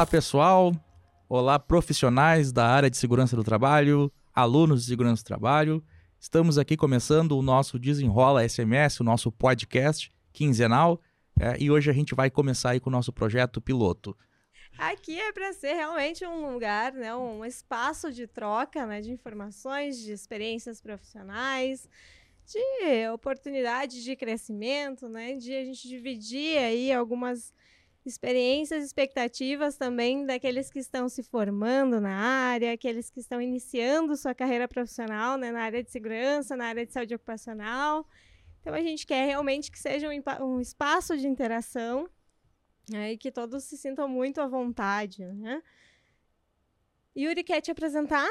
Olá, pessoal. Olá, profissionais da área de segurança do trabalho, alunos de segurança do trabalho. Estamos aqui começando o nosso Desenrola SMS, o nosso podcast quinzenal. É, e hoje a gente vai começar aí com o nosso projeto piloto. Aqui é para ser realmente um lugar, né, um espaço de troca né, de informações, de experiências profissionais, de oportunidade de crescimento, né, de a gente dividir aí algumas experiências, expectativas também daqueles que estão se formando na área, aqueles que estão iniciando sua carreira profissional né, na área de segurança, na área de saúde ocupacional. Então a gente quer realmente que seja um, um espaço de interação né, e que todos se sintam muito à vontade. Né? Yuri, quer te apresentar?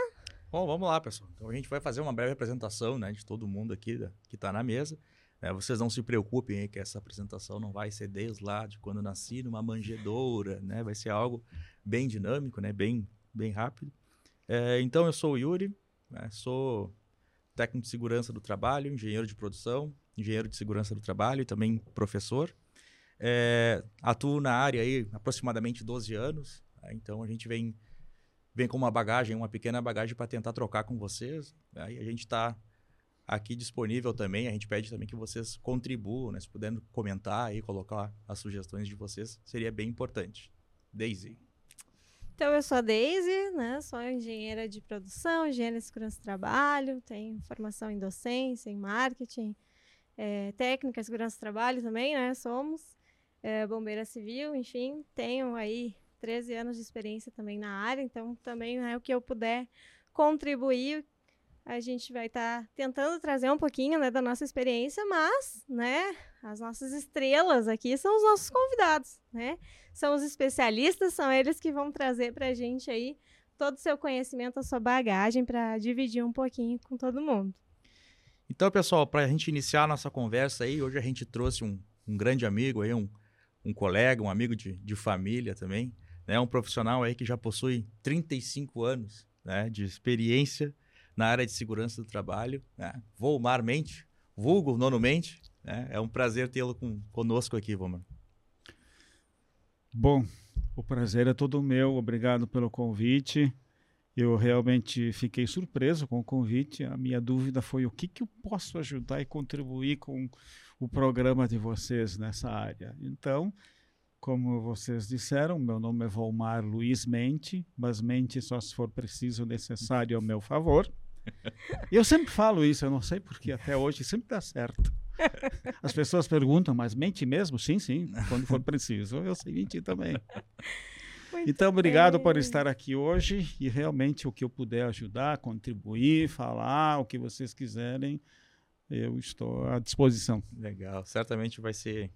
Bom, vamos lá, pessoal. Então a gente vai fazer uma breve apresentação né, de todo mundo aqui da, que está na mesa. É, vocês não se preocupem que essa apresentação não vai ser desde lá de quando nasci numa manjedoura, né? Vai ser algo bem dinâmico, né? Bem, bem rápido. É, então eu sou o Yuri, né? sou técnico de segurança do trabalho, engenheiro de produção, engenheiro de segurança do trabalho e também professor. É, atuo na área aí aproximadamente 12 anos, né? então a gente vem vem com uma bagagem, uma pequena bagagem para tentar trocar com vocês. Aí né? a gente está aqui disponível também. A gente pede também que vocês contribuam, né? Se puderem comentar e colocar as sugestões de vocês, seria bem importante. Daisy. Então, eu sou a Daisy, né? Sou engenheira de produção, engenheira de segurança do trabalho, tenho formação em docência, em marketing, é, técnica, segurança do trabalho também, né? Somos é, bombeira civil, enfim, tenho aí 13 anos de experiência também na área, então também é o que eu puder contribuir a gente vai estar tá tentando trazer um pouquinho né, da nossa experiência, mas né, as nossas estrelas aqui são os nossos convidados, né? São os especialistas, são eles que vão trazer para a gente aí todo o seu conhecimento, a sua bagagem para dividir um pouquinho com todo mundo. Então, pessoal, para a gente iniciar a nossa conversa aí, hoje a gente trouxe um, um grande amigo aí, um, um colega, um amigo de, de família também, né? Um profissional aí que já possui 35 anos né, de experiência na área de segurança do trabalho. Né? Volmar Mente, vulgo Nono Mente. Né? É um prazer tê-lo conosco aqui, Volmar. Bom, o prazer é todo meu. Obrigado pelo convite. Eu realmente fiquei surpreso com o convite. A minha dúvida foi o que, que eu posso ajudar e contribuir com o programa de vocês nessa área. Então, como vocês disseram, meu nome é Volmar Luiz Mente, mas mente só se for preciso necessário ao meu favor. Eu sempre falo isso, eu não sei porque até hoje sempre dá certo. As pessoas perguntam, mas mente mesmo? Sim, sim, quando for preciso. Eu sei mentir também. Muito então, obrigado bem. por estar aqui hoje e realmente o que eu puder ajudar, contribuir, falar, o que vocês quiserem, eu estou à disposição. Legal, certamente vai ser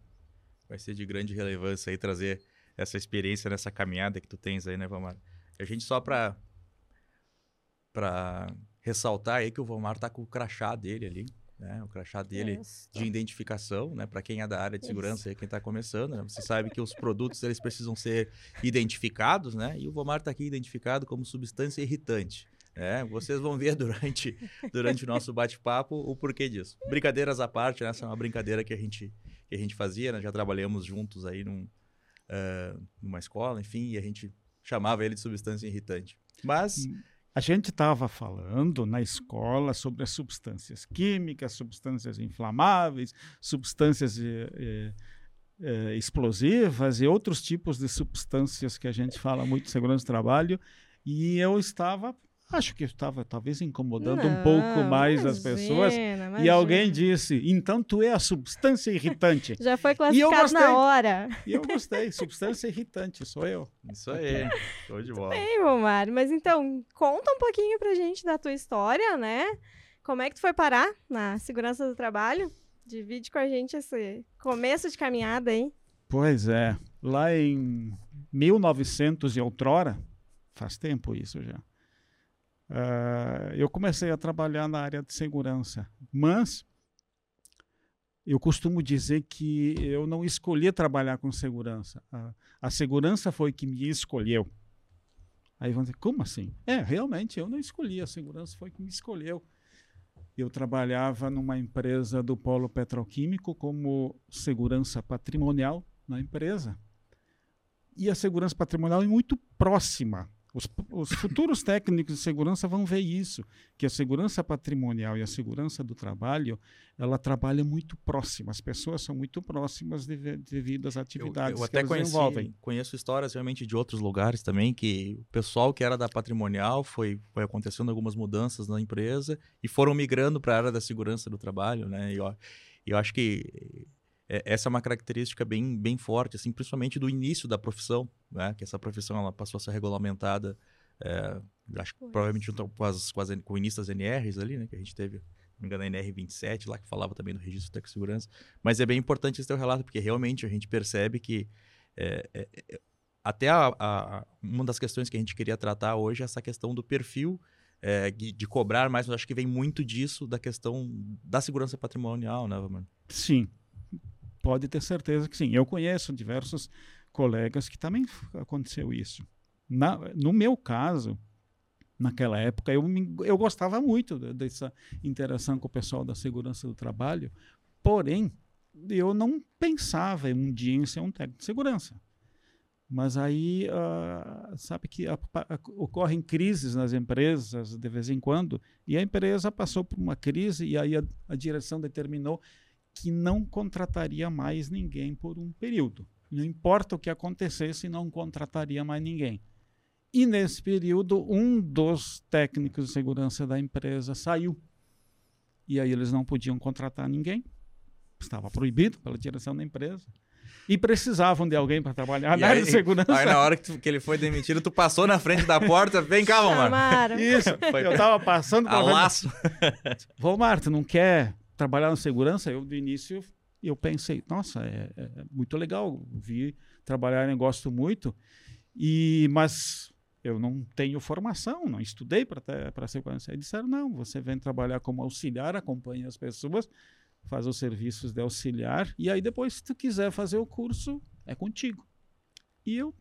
vai ser de grande relevância aí trazer essa experiência nessa caminhada que tu tens aí, né, Vamar? A gente só para para ressaltar aí que o Vomar tá com o crachá dele ali, né? O crachá dele Isso. de identificação, né? Para quem é da área de segurança e quem está começando, né? Você sabe que os produtos eles precisam ser identificados, né? E o Vomar está aqui identificado como substância irritante. É, vocês vão ver durante, durante o nosso bate-papo o porquê disso. Brincadeiras à parte, né? essa é uma brincadeira que a gente, que a gente fazia, né? Já trabalhamos juntos aí num, uh, numa escola, enfim, e a gente chamava ele de substância irritante. Mas hum. A gente estava falando na escola sobre as substâncias químicas, substâncias inflamáveis, substâncias eh, eh, explosivas e outros tipos de substâncias que a gente fala muito em segurança do trabalho. E eu estava Acho que estava talvez incomodando não, um pouco mais imagina, as pessoas. Imagina. E alguém disse: então tu é a substância irritante. Já foi classificado na hora. E eu gostei, substância irritante, sou eu. Isso aí, show de bola. Bem, Romar, mas então, conta um pouquinho pra gente da tua história, né? Como é que tu foi parar na segurança do trabalho? Divide com a gente esse começo de caminhada aí. Pois é, lá em 1900 e outrora, faz tempo isso já Uh, eu comecei a trabalhar na área de segurança, mas eu costumo dizer que eu não escolhi trabalhar com segurança. A, a segurança foi que me escolheu. Aí vão dizer, como assim? É, realmente, eu não escolhi, a segurança foi que me escolheu. Eu trabalhava numa empresa do polo petroquímico como segurança patrimonial na empresa. E a segurança patrimonial é muito próxima os, os, futuros técnicos de segurança vão ver isso, que a segurança patrimonial e a segurança do trabalho, ela trabalha muito próxima, as pessoas são muito próximas devido às atividades eu, eu até que conheci, desenvolvem. Conheço histórias realmente de outros lugares também, que o pessoal que era da patrimonial foi, foi acontecendo algumas mudanças na empresa e foram migrando para a área da segurança do trabalho, né? E eu, eu acho que é, essa é uma característica bem, bem forte, assim, principalmente do início da profissão, né? Que essa profissão ela passou a ser regulamentada, é, acho que provavelmente junto com, as, com, as, com o início das NRs ali, né? Que a gente teve, não me engano, a NR27 lá, que falava também do registro de segurança. Mas é bem importante esse teu relato, porque realmente a gente percebe que é, é, é, até a, a, uma das questões que a gente queria tratar hoje é essa questão do perfil é, de, de, cobrar mais, mas acho que vem muito disso da questão da segurança patrimonial, né, mano? Sim, pode ter certeza que sim. Eu conheço diversos colegas que também aconteceu isso. Na, no meu caso, naquela época, eu, me, eu gostava muito dessa interação com o pessoal da segurança do trabalho, porém, eu não pensava um dia em ser um técnico de segurança. Mas aí, uh, sabe que a, a, ocorrem crises nas empresas de vez em quando, e a empresa passou por uma crise e aí a, a direção determinou que não contrataria mais ninguém por um período. Não importa o que acontecesse, não contrataria mais ninguém. E nesse período, um dos técnicos de segurança da empresa saiu. E aí eles não podiam contratar ninguém. Estava proibido pela direção da empresa. E precisavam de alguém para trabalhar na área de segurança. Aí na hora que, tu, que, ele foi demitido, tu passou na frente da porta, vem cá, Vomar. Isso, foi, eu estava passando... A laço. Vomar, tu não quer trabalhar na segurança, eu do início eu pensei, nossa, é, é muito legal, vi trabalhar, gosto muito, e mas eu não tenho formação, não estudei para segurança. Aí disseram, não, você vem trabalhar como auxiliar, acompanha as pessoas, faz os serviços de auxiliar, e aí depois, se tu quiser fazer o curso, é contigo. E eu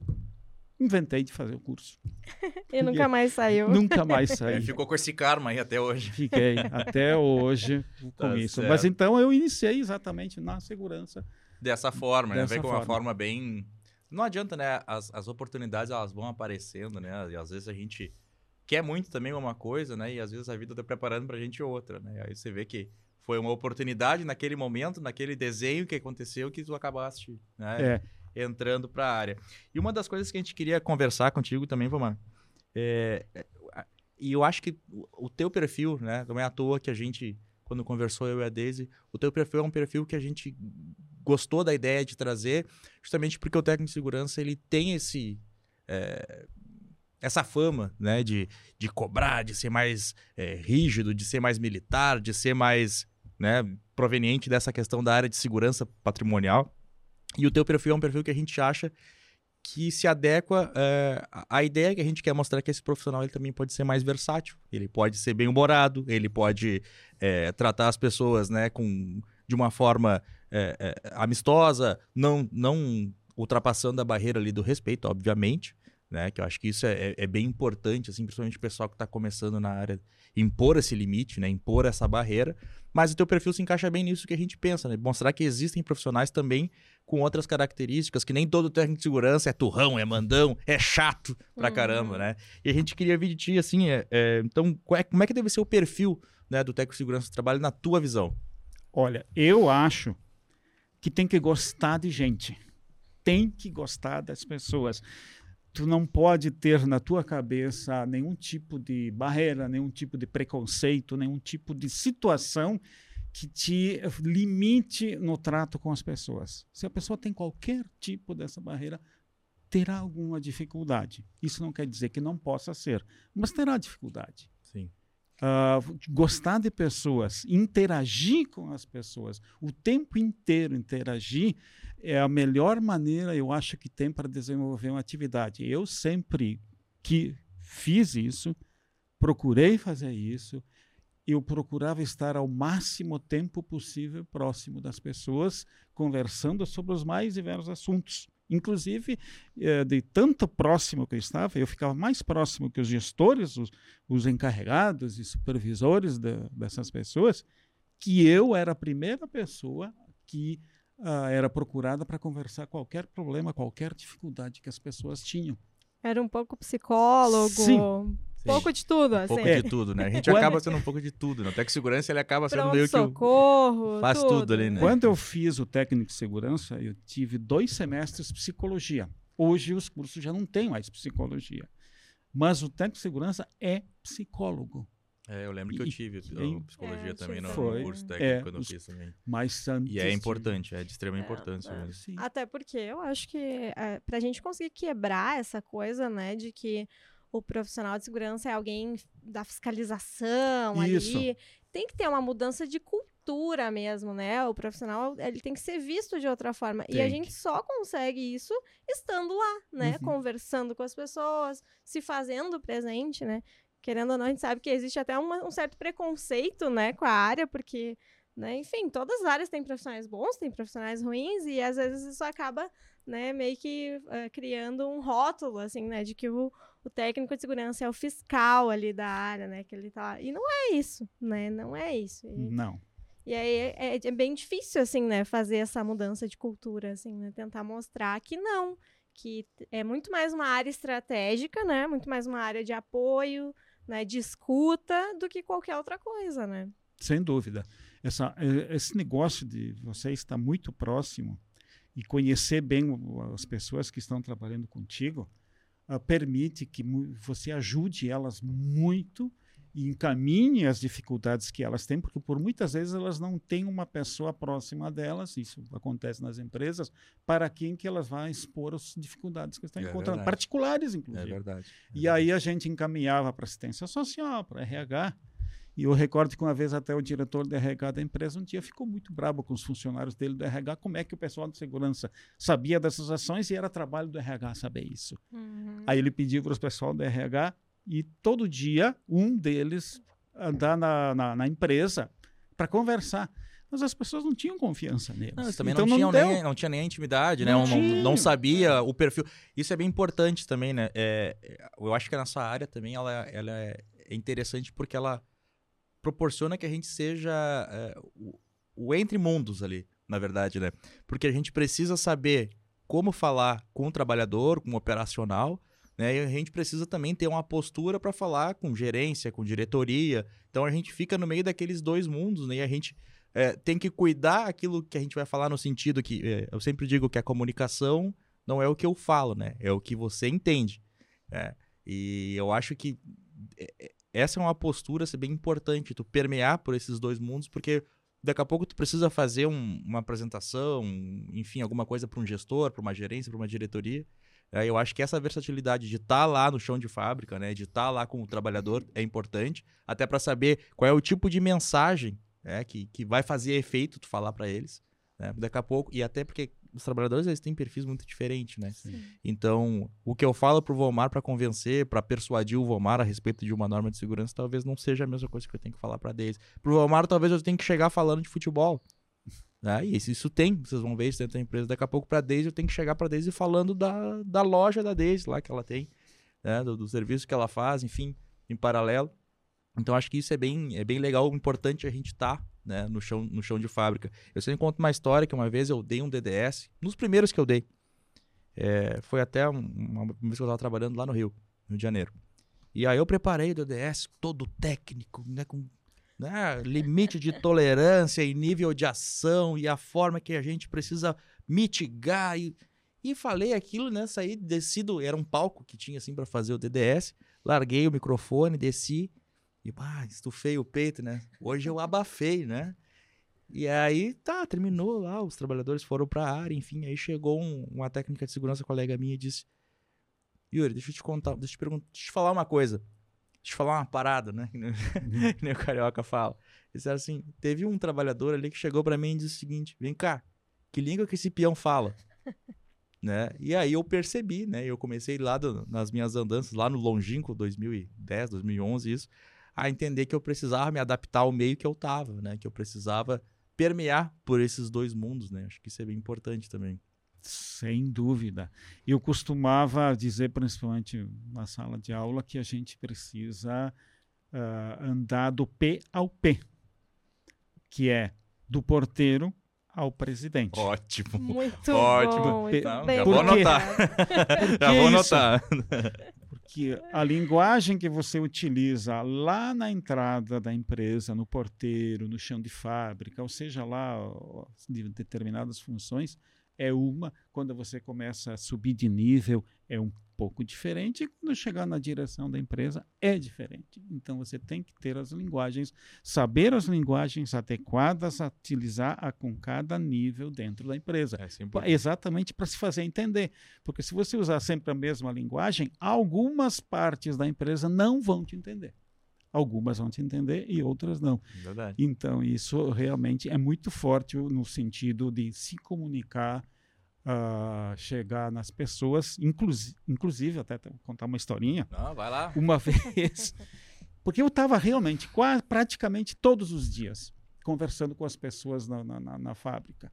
inventei de fazer o curso. e nunca mais saiu. Nunca mais saiu. ficou com esse karma aí até hoje. Fiquei até hoje com tá isso. Certo. Mas então eu iniciei exatamente na segurança. Dessa forma, né? Vem com uma forma bem. Não adianta, né? As, as oportunidades elas vão aparecendo, né? E às vezes a gente quer muito também uma coisa, né? E às vezes a vida tá preparando pra gente outra, né? Aí você vê que foi uma oportunidade naquele momento, naquele desenho que aconteceu que tu acabaste, né? É entrando para a área. E uma das coisas que a gente queria conversar contigo também, Vomar, é, é, e eu acho que o teu perfil, né, não é à toa que a gente, quando conversou eu e a Daisy, o teu perfil é um perfil que a gente gostou da ideia de trazer, justamente porque o técnico de segurança ele tem esse é, essa fama, né, de, de cobrar, de ser mais é, rígido, de ser mais militar, de ser mais, né, proveniente dessa questão da área de segurança patrimonial. E o teu perfil é um perfil que a gente acha que se adequa é, à ideia que a gente quer mostrar que esse profissional ele também pode ser mais versátil. Ele pode ser bem humorado, ele pode é, tratar as pessoas né, com, de uma forma é, amistosa, não, não ultrapassando a barreira ali do respeito, obviamente. Né, que eu acho que isso é, é bem importante, assim, principalmente o pessoal que está começando na área, impor esse limite, né, impor essa barreira, mas o teu perfil se encaixa bem nisso que a gente pensa, né? Mostrar que existem profissionais também com outras características, que nem todo técnico de segurança é turrão, é mandão, é chato pra uhum. caramba, né? E a gente queria ver de ti, assim, é, é, então, é, como é que deve ser o perfil né, do técnico de segurança do trabalho na tua visão? Olha, eu acho que tem que gostar de gente. Tem que gostar das pessoas tu não pode ter na tua cabeça nenhum tipo de barreira, nenhum tipo de preconceito, nenhum tipo de situação que te limite no trato com as pessoas. Se a pessoa tem qualquer tipo dessa barreira, terá alguma dificuldade. Isso não quer dizer que não possa ser, mas terá dificuldade. Sim. Uh, gostar de pessoas, interagir com as pessoas, o tempo inteiro interagir, é a melhor maneira, eu acho, que tem para desenvolver uma atividade. Eu sempre que fiz isso, procurei fazer isso, eu procurava estar ao máximo tempo possível próximo das pessoas, conversando sobre os mais diversos assuntos. Inclusive, eh, de tanto próximo que eu estava, eu ficava mais próximo que os gestores, os, os encarregados e supervisores de, dessas pessoas, que eu era a primeira pessoa que uh, era procurada para conversar qualquer problema, qualquer dificuldade que as pessoas tinham. Era um pouco psicólogo. Sim. Um pouco de tudo, assim. Um pouco de tudo, né? A gente acaba sendo um pouco de tudo. Né? Até que segurança ele acaba sendo Pronto, meio que. socorro. Faz tudo. tudo ali, né? Quando eu fiz o técnico de segurança, eu tive dois semestres de psicologia. Hoje os cursos já não têm mais psicologia. Mas o técnico de segurança é psicólogo. É, eu lembro que eu tive em, psicologia é, também no, foi, curso técnico é, quando eu fiz também. Mas e é importante, é de extrema é, importância. É, Até porque eu acho que é, para a gente conseguir quebrar essa coisa, né, de que o profissional de segurança é alguém da fiscalização Isso. ali, tem que ter uma mudança de cultura mesmo, né? O profissional ele tem que ser visto de outra forma. Tem e a gente só consegue isso estando lá, né? Uhum. Conversando com as pessoas, se fazendo presente, né? querendo ou não, a gente sabe que existe até uma, um certo preconceito, né, com a área, porque, né, enfim, todas as áreas têm profissionais bons, têm profissionais ruins, e às vezes isso acaba, né, meio que uh, criando um rótulo, assim, né, de que o, o técnico de segurança é o fiscal ali da área, né, que ele tá... E não é isso, né, não é isso. E, não. E aí é, é, é bem difícil, assim, né, fazer essa mudança de cultura, assim, né, tentar mostrar que não, que é muito mais uma área estratégica, né, muito mais uma área de apoio, né, de escuta do que qualquer outra coisa, né? Sem dúvida. Essa, esse negócio de você estar muito próximo e conhecer bem as pessoas que estão trabalhando contigo uh, permite que você ajude elas muito e encaminhe as dificuldades que elas têm, porque por muitas vezes elas não têm uma pessoa próxima delas, isso acontece nas empresas, para quem que elas vão expor as dificuldades que estão é encontrando, verdade. particulares inclusive. É verdade. É e aí a gente encaminhava para assistência social, para RH, e eu recordo que uma vez até o diretor do RH da empresa um dia ficou muito bravo com os funcionários dele do RH, como é que o pessoal de segurança sabia dessas ações e era trabalho do RH saber isso. Uhum. Aí ele pediu para o pessoal do RH e todo dia um deles andar na, na, na empresa para conversar. Mas as pessoas não tinham confiança neles. Não, também então não, tinham não, nem, não tinha nem a intimidade, né? não né? Não, não, sabia o perfil. Isso é bem importante também, né? É, eu acho que a nossa área também ela, ela é interessante porque ela proporciona que a gente seja é, o, o entre mundos ali, na verdade, né? Porque a gente precisa saber como falar com o trabalhador, com o operacional, né? E a gente precisa também ter uma postura para falar com gerência, com diretoria. Então a gente fica no meio daqueles dois mundos, né? E a gente é, tem que cuidar aquilo que a gente vai falar no sentido que é, eu sempre digo que a comunicação não é o que eu falo, né? É o que você entende. É, e eu acho que é, é, essa é uma postura ser bem importante, tu permear por esses dois mundos, porque daqui a pouco tu precisa fazer um, uma apresentação, enfim, alguma coisa para um gestor, para uma gerência, para uma diretoria. É, eu acho que essa versatilidade de estar tá lá no chão de fábrica, né, de estar tá lá com o trabalhador é importante, até para saber qual é o tipo de mensagem né, que, que vai fazer efeito tu falar para eles. Né, daqui a pouco, e até porque os trabalhadores eles têm perfis muito diferentes, né? Sim. Então, o que eu falo pro Vomar para convencer, para persuadir o Vomar a respeito de uma norma de segurança, talvez não seja a mesma coisa que eu tenho que falar para Deise. Pro Vomar, talvez eu tenha que chegar falando de futebol. Né? E isso, tem, vocês vão ver isso dentro da empresa. Daqui a pouco, para a Daisy, eu tenho que chegar para a Daisy falando da, da loja da Daisy lá que ela tem, né? do, do serviço que ela faz, enfim, em paralelo. Então, acho que isso é bem, é bem legal, importante a gente estar tá, né? no, chão, no chão de fábrica. Eu sempre conto uma história que uma vez eu dei um DDS, nos primeiros que eu dei. É, foi até uma, vez que eu estava trabalhando lá no Rio, Rio de Janeiro. E aí eu preparei o DDS todo técnico, né, com né? limite de tolerância e nível de ação e a forma que a gente precisa mitigar. E, e falei aquilo, né? Saí, desci do, Era um palco que tinha assim para fazer o DDS. Larguei o microfone, desci e pá, estufei o peito, né? Hoje eu abafei, né? E aí, tá, terminou lá, os trabalhadores foram pra área, enfim. Aí chegou um, uma técnica de segurança colega minha e disse: Yuri, deixa eu te contar, deixa eu te, perguntar, deixa eu te falar uma coisa. Deixa eu falar uma parada, né? Uhum. Que nem o carioca fala. Eles assim: teve um trabalhador ali que chegou para mim e disse o seguinte: vem cá, que língua que esse peão fala? né? E aí eu percebi, né? Eu comecei lá do, nas minhas andanças, lá no longínquo, 2010, 2011, isso, a entender que eu precisava me adaptar ao meio que eu tava, né? Que eu precisava permear por esses dois mundos, né? Acho que isso é bem importante também. Sem dúvida. Eu costumava dizer, principalmente na sala de aula, que a gente precisa uh, andar do P ao P, que é do porteiro ao presidente. Ótimo. Muito Ótimo. bom. Muito Não, bem já vou anotar. Já vou anotar. Porque a linguagem que você utiliza lá na entrada da empresa, no porteiro, no chão de fábrica, ou seja lá, de determinadas funções, é uma. Quando você começa a subir de nível, é um pouco diferente. E quando chegar na direção da empresa, é diferente. Então você tem que ter as linguagens, saber as linguagens adequadas a utilizar a, com cada nível dentro da empresa. É Pa- Exatamente para se fazer entender. Porque se você usar sempre a mesma linguagem, algumas partes da empresa não vão te entender. Algumas vão te entender e outras não. Verdade. Então, isso realmente é muito forte no sentido de se comunicar, ah, chegar nas pessoas, inclusi inclusive, até contar uma historinha. Não, vai lá. Uma vez, porque eu estava realmente, quase, praticamente todos os dias, conversando com as pessoas na, na, na- fábrica.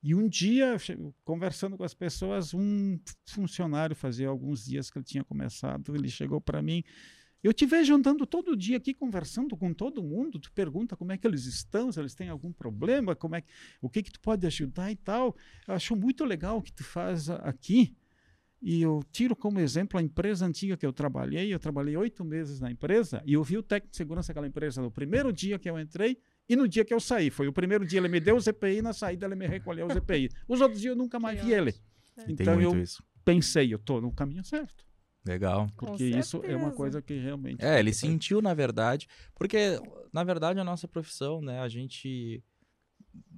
E um dia, conversando com as pessoas, um funcionário, fazia alguns dias que ele tinha começado, ele chegou para mim. Eu te vejo andando todo dia aqui conversando com todo mundo. Tu pergunta como é que eles estão, se eles têm algum problema, como é que, o que que tu pode ajudar e tal. Eu acho muito legal o que tu faz aqui. E eu tiro como exemplo a empresa antiga que eu trabalhei. Eu trabalhei oito meses na empresa e eu vi o técnico de segurança daquela empresa no primeiro dia que eu entrei e no dia que eu saí. Foi o primeiro dia ele me deu o ZPI, na saída ele me recolheu o ZPI. Os outros dias eu nunca mais vi ele. Então eu isso. pensei, eu estou no caminho certo. Legal. Porque isso é uma coisa que realmente. É, ele sentiu, na verdade, porque, na verdade, a nossa profissão, né, a gente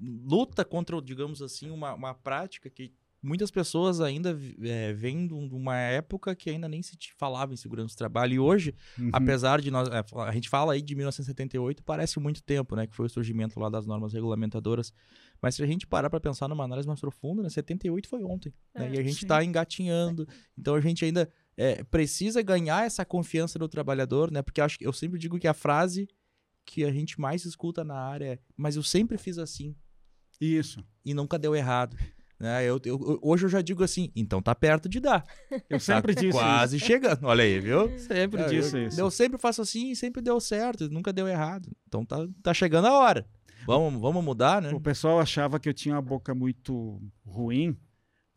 luta contra, digamos assim, uma, uma prática que muitas pessoas ainda é, vêm de um- uma época que ainda nem se falava em segurança do trabalho. E hoje, Uhum. apesar de nós, é, a gente fala aí de 1978, parece muito tempo, né, que foi o surgimento lá das normas regulamentadoras. Mas se a gente parar para pensar numa análise mais profunda, né, 78 foi ontem, né, É, e a gente sim. está engatinhando. Então a gente ainda é, precisa ganhar essa confiança do trabalhador, né? Porque eu acho que eu sempre digo que a frase que a gente mais escuta na área é: "Mas eu sempre fiz assim Isso. e nunca deu errado". Né? Eu, eu- hoje eu já digo assim, então tá perto de dar. Eu sempre tá disse quase chegando. Olha aí, viu? isso. Sempre É, disse eu, isso. eu sempre faço assim e sempre deu certo, nunca deu errado. Então tá, tá chegando a hora. Vamos, vamos mudar, né? O pessoal achava que eu tinha uma boca muito ruim,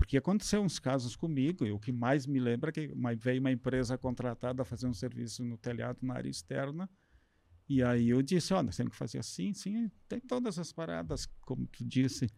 porque aconteceu uns casos comigo, e o que mais me lembra é que uma- veio uma empresa contratada a fazer um serviço no telhado na área externa, e aí eu disse, ó, nós temos que fazer assim, sim, tem todas as paradas, como tu disse.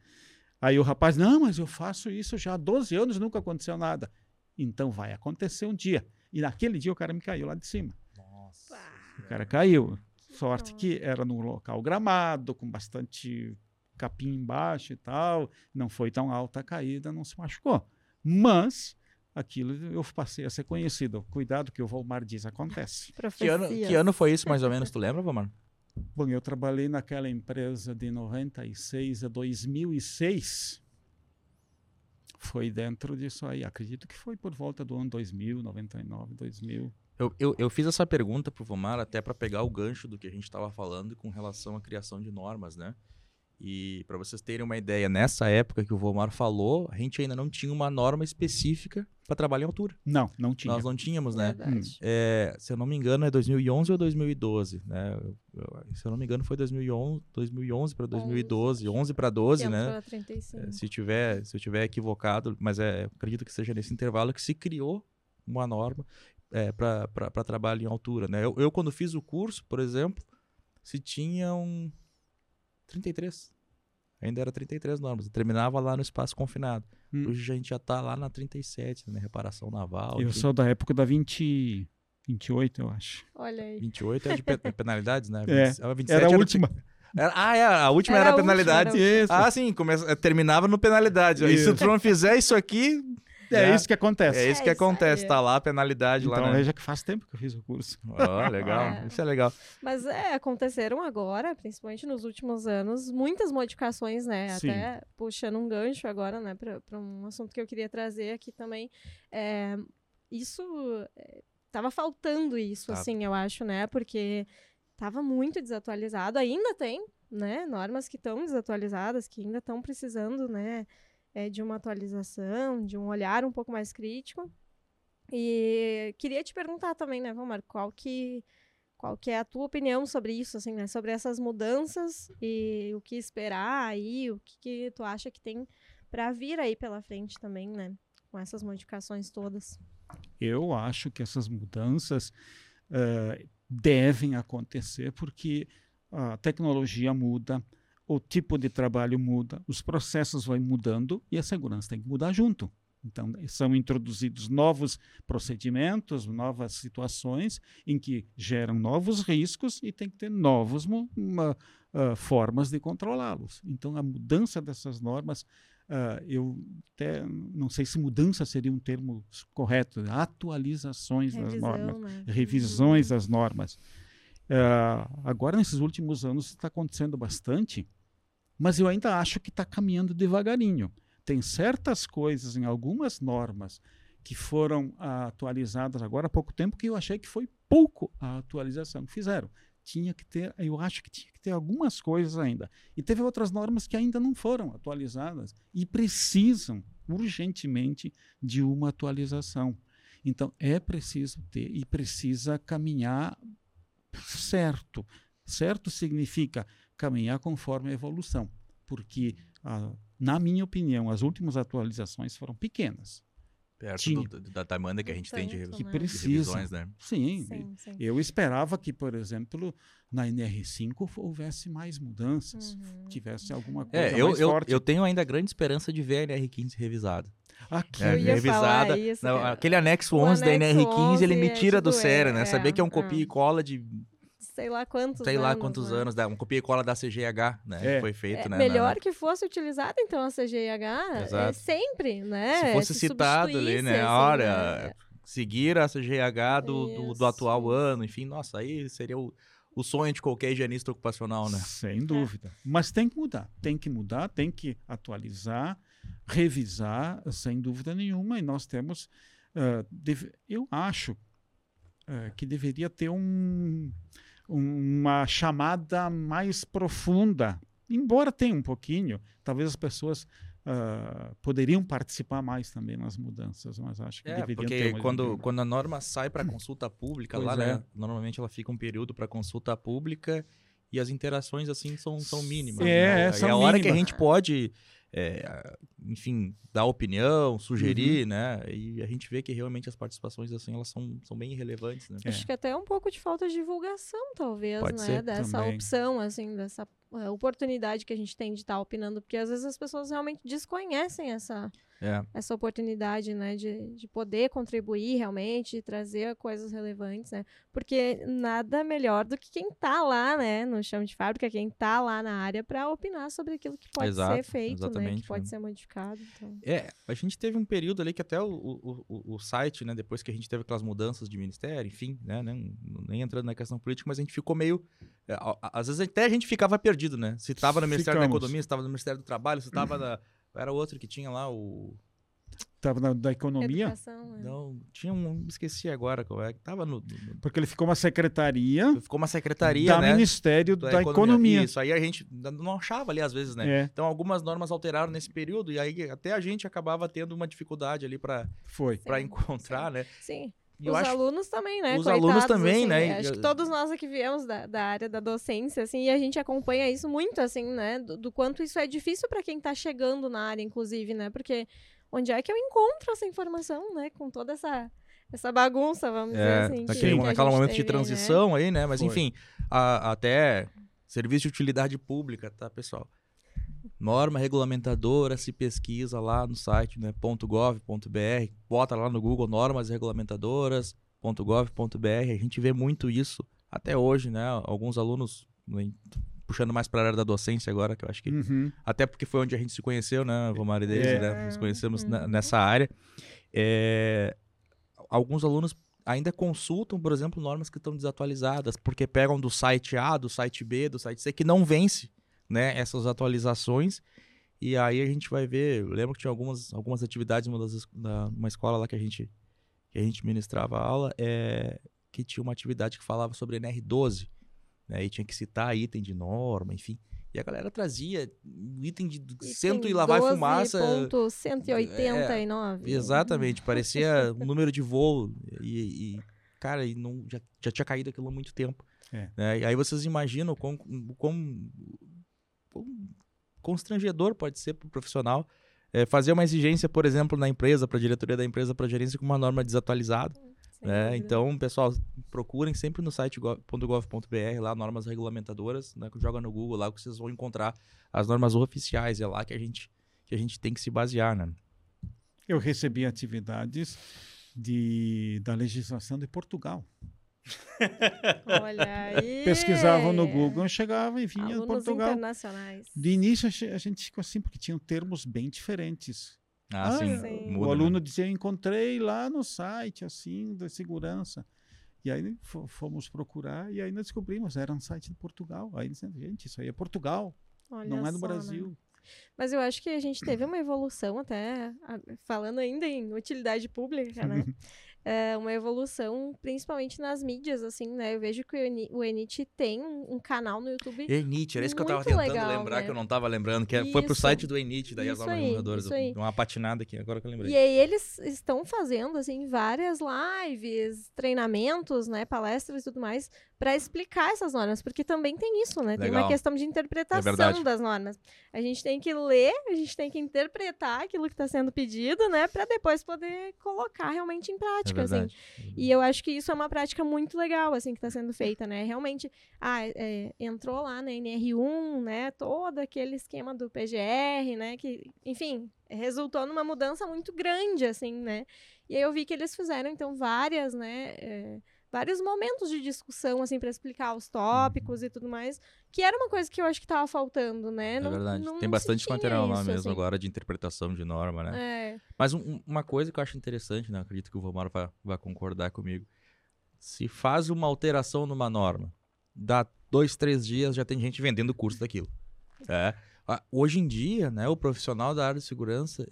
Aí o rapaz, não, mas eu faço isso já há 12 anos, nunca aconteceu nada. Então vai acontecer um dia. E naquele dia o cara me caiu lá de cima. Nossa. O cara caiu. Sorte dó. que era num local gramado, com bastante capim embaixo e tal. Não foi tão alta a caída, não se machucou. Mas aquilo eu passei a ser conhecido. Cuidado que o Volmar diz, acontece. Que ano, que ano foi isso, mais ou menos? Tu lembra, Vamar? Bom, eu trabalhei naquela empresa de 96 a 2006. Foi dentro disso aí. Acredito que foi por volta do ano 2000, 99, 2000. Eu, eu, eu fiz essa pergunta pro Vomar até para pegar o gancho do que a gente estava falando com relação à criação de normas, né? E para vocês terem uma ideia, nessa época que o Vomar falou, a gente ainda não tinha uma norma específica para trabalho em altura. Não, não tinha. Nós não tínhamos, né? É, se eu não me engano, é 2011 ou 2012, né? Se eu não me engano, foi 2011, 2011 para 2012, 11 para 12, Que né? entrou a 35. É, se tiver se eu tiver equivocado mas é eu acredito que seja nesse intervalo que se criou uma norma é, para trabalho em altura né eu, eu quando fiz o curso por exemplo se tinham 33 ainda era 33 normas terminava lá no espaço confinado Hum. hoje a gente já tá lá na 37 né reparação naval Eu enfim. sou da época da 20, 28, eu acho. Olha aí. 28 é de pe- penalidades né É, 20 a 27 Era a do- última. era- ah é a última Era era, a última, penalidade era Isso. ah sim começa, terminava no penalidade Aí, se Isso. tu não fizer isso aqui é já- isso que acontece. É isso É que isso acontece, aí. tá lá a penalidade então lá, né? veja que faz tempo que eu fiz o curso. Ó, legal, É. isso é legal. Mas é, aconteceram agora, principalmente nos últimos anos, muitas modificações, né? Sim. Até puxando um gancho agora, né, para um assunto que eu queria trazer aqui também. É, isso. é, tava faltando isso, Tava. assim, eu acho, né? Porque tava muito desatualizado, ainda tem, né? Normas que estão desatualizadas, que ainda estão precisando, né? É, de uma atualização, de um olhar um pouco mais crítico. E queria te perguntar também, né, Vomar, qual que qual que é a tua opinião sobre isso, assim, né? Sobre essas mudanças e o que esperar aí, o que, que tu acha que tem para vir aí pela frente também, né? Com essas modificações todas. Eu acho que essas mudanças uh, devem acontecer porque a tecnologia muda, o tipo de trabalho muda, os processos vão mudando e a segurança tem que mudar junto. Então, são introduzidos novos procedimentos, novas situações em que geram novos riscos e tem que ter novas uh, formas de controlá-los. Então, a mudança dessas normas, uh, eu até não sei se mudança seria um termo correto, atualizações Revisão, das normas, né? revisões uhum. das normas. Uh, agora, nesses últimos anos, está acontecendo bastante, mas eu ainda acho que está caminhando devagarinho tem certas coisas em algumas normas que foram ah, atualizadas agora há pouco tempo que eu achei que foi pouco a atualização que fizeram. Tinha que ter, eu acho que tinha que ter algumas coisas ainda. E teve outras normas que ainda não foram atualizadas e precisam urgentemente de uma atualização. Então é preciso ter e precisa caminhar certo. Certo significa caminhar conforme a evolução, porque a na minha opinião, as últimas atualizações foram pequenas. Perto do, da demanda que a gente tem de, que né? precisa. revisões, né? Sim, sim, sim, Eu esperava que, por exemplo, na NR5 houvesse mais mudanças, uhum. tivesse alguma é, coisa é, eu, mais eu, forte. Eu tenho ainda grande esperança de ver a NR15 revisada. Aqui. É, revisada. Isso, não, aquele anexo 11 da NR15, ele me tira é, do sério, né? É, Saber que é um copia e é. cola de sei lá quantos sei anos. lá quantos né? anos, uma copia e cola da CGH, né? É. Foi feito, é, né? Melhor na... que fosse utilizada, então, a CGH é, sempre, né? Se fosse Se citado ali, né? Assim, Olha, né? seguir a CGH do, do, do, atual ano, enfim, nossa, aí seria o, o sonho de qualquer higienista ocupacional, né? Sem dúvida. Mas tem que mudar, tem que mudar, tem que atualizar, revisar, sem dúvida nenhuma, e nós temos. Uh, deve, eu acho uh, que deveria ter um uma chamada mais profunda. Embora tenha um pouquinho, talvez as pessoas uh, poderiam participar mais também nas mudanças, mas acho que é, deveriam porque ter quando, quando a norma sai para consulta pública, lá, né, é. né, normalmente ela fica um período para consulta pública e as interações assim são, são mínimas. É, né? são é a hora que a gente pode é, enfim, dar opinião, sugerir, uhum. né? E a gente vê que realmente as participações, assim, elas são, são bem relevantes, né? Acho que até é um pouco de falta de divulgação, talvez, Pode né? Ser, dessa também. opção, assim, dessa é, oportunidade que a gente tem de estar tá opinando, porque às vezes as pessoas realmente desconhecem essa, é. essa oportunidade, né, de, de poder contribuir realmente, trazer coisas relevantes, né, porque nada melhor do que quem está lá, né, no chão de fábrica, quem está lá na área para opinar sobre aquilo que pode Exato, ser feito, né, que pode né. ser modificado. Então. É, a gente teve um período ali que até o, o, o, o, site, né, depois que a gente teve aquelas mudanças de ministério, enfim, né, nem, nem entrando na questão política, mas a gente ficou meio, é, às vezes até a gente ficava perdido, né, se estava no Ministério Ficamos. da Economia, se estava no Ministério do Trabalho, se estava na era outro que tinha lá o. Tava na, da economia? Educação, é. Não, tinha um. Esqueci agora qual é. Tava no, no, Porque ele ficou uma secretaria. Ficou uma secretaria. Da né? Ministério da, da economia. economia. Isso, aí a gente não achava ali às vezes, né? É. Então algumas normas alteraram nesse período e aí até a gente acabava tendo uma dificuldade ali para para encontrar, sim. né? Sim. E os alunos também, né? Os Coitados, alunos também, assim, né? Acho que todos nós aqui viemos da, da área da docência, assim, e a gente acompanha isso muito, assim, né? Do, do quanto isso é difícil para quem está chegando na área, inclusive, né? Porque onde é que eu encontro essa informação, né? Com toda essa, essa bagunça, vamos é, dizer assim. Naquele, que, naquele momento teve, de né? transição né? aí, né? Mas, Foi. enfim, a, até serviço de utilidade pública, tá, pessoal? Norma regulamentadora se pesquisa lá no site né, .gov.br, bota lá no Google normas regulamentadoras.gov.br. A gente vê muito isso até hoje, né? Alguns alunos né, puxando mais para a área da docência agora, que eu acho que uhum. até porque foi onde a gente se conheceu, né, Vomar e Deise, é. né? Nos conhecemos uhum. nessa área. É, alguns alunos ainda consultam, por exemplo, normas que estão desatualizadas, porque pegam do site A, do site B, do site C, que não vence né, essas atualizações. E aí a gente vai ver, eu lembro que tinha algumas, algumas atividades numa, das, na, numa escola lá que a gente, que a gente ministrava aula, é, que tinha uma atividade que falava sobre NR12, né, e tinha que citar item de norma, enfim. E a galera trazia item de item cento e lá vai fumaça. Ponto 189. É, exatamente, parecia um número de voo. E, e, cara, e não, já, já tinha caído aquilo há muito tempo. É. Né? E aí vocês imaginam o quão, o quão, quão constrangedor pode ser para o profissional é, fazer uma exigência, por exemplo, na empresa, para a diretoria da empresa, para a gerência, com uma norma desatualizada. Sem Né? Então, pessoal, procurem sempre no site go- .gov.br lá normas regulamentadoras, né? Joga no Google lá que vocês vão encontrar as normas oficiais, é lá que a gente que a gente tem que se basear, né? Eu recebi atividades de, da legislação de Portugal. Olha aí. Pesquisavam no Google, chegava e vinha de Alunos Portugal. internacionais. De início a gente ficou assim, porque tinham termos bem diferentes. Ah, Ah, sim. sim. muda, o aluno né? dizia, encontrei lá no site, assim, da segurança. E aí fo- fomos procurar e aí nós descobrimos, era um site de Portugal. Aí dizendo, gente, isso aí é Portugal, Olha não é no só, né? Brasil. Mas eu acho que a gente teve uma evolução até, falando ainda em utilidade pública, né? É, uma evolução, principalmente nas mídias, assim, né? Eu vejo que o, Eni- o Enit tem um, canal no YouTube. Enit, era isso que eu tava tentando legal, lembrar, né? que eu não tava lembrando, que é- foi pro Isso. site do Enit, daí as Isso normas aí, isso. Deu uma patinada aqui, agora que eu lembrei. E aí eles estão fazendo, assim, várias lives, treinamentos, né? Palestras e tudo mais, para explicar essas normas, porque também tem isso, né? Tem Legal. uma questão de É interpretação verdade. das normas. A gente tem que ler, a gente tem que interpretar aquilo que está sendo pedido, né? Para depois poder colocar realmente em É prática, assim. verdade. E eu acho que isso é uma prática muito legal, assim, que está sendo feita, né? Realmente, ah, é, entrou lá na NR1, né? Todo aquele esquema do PGR, né? Que, enfim, resultou numa mudança muito grande, assim, né? E aí eu vi que eles fizeram, então, várias, né? é, vários momentos de discussão, assim, para explicar os tópicos e tudo mais, que era uma coisa que eu acho que tava faltando, né? É Não- verdade. não Tem bastante material lá mesmo assim. agora de interpretação de norma, né? É, Mas um- um- uma coisa que eu acho interessante, né? Acredito que o Vomar vai, vai concordar comigo. Se faz uma alteração numa norma, dá dois, três dias, já tem gente vendendo o curso daquilo. É. Hoje em dia, né, o profissional da área de segurança,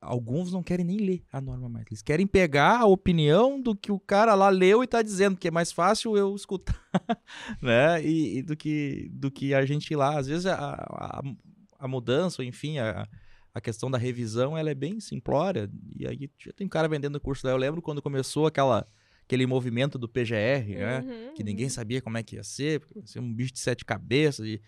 alguns não querem nem ler a norma mais. Eles querem pegar a opinião do que o cara lá leu e tá dizendo, que é mais fácil eu escutar, né, e, e do, que, do que a gente ir lá. Às vezes a, a, a mudança, ou enfim, a, a questão da revisão, ela é bem simplória. E aí já tem um cara vendendo curso lá. Eu lembro quando começou aquela, aquele movimento do PGR, né? uhum, que ninguém uhum. sabia como é que ia ser, porque ia ser um bicho de sete cabeças. E...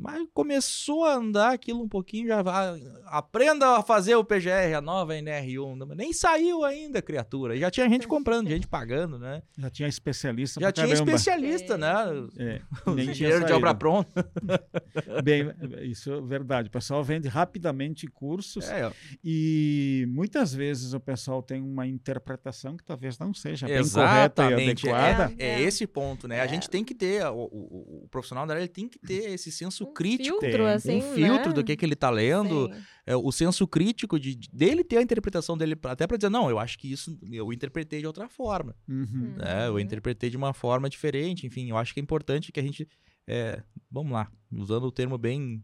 Mas começou a andar aquilo um pouquinho, já vai. Aprenda a fazer o PGR, a nova NR1. Não- Nem saiu ainda, criatura. Já tinha gente comprando, gente pagando, né? Já tinha especialista Já pra tinha caramba. especialista, É. né? É, nem engenheiro de obra pronta. Bem, isso é verdade. O pessoal vende rapidamente cursos É, e muitas vezes o pessoal tem uma interpretação que talvez não seja bem correta e Exatamente. adequada. É, é É. esse ponto, né? A É. gente tem que ter, o, o- o profissional da área ele tem que ter esse senso crítico. filtro, Tem. assim, um filtro né? do que, que ele tá lendo, é, o senso crítico de, de- dele ter a interpretação dele, pra- até para dizer, não, eu acho que isso eu interpretei de outra forma, Uhum. né? Eu Uhum. interpretei de uma forma diferente, enfim, eu acho que é importante que a gente, é, vamos lá, usando o termo bem,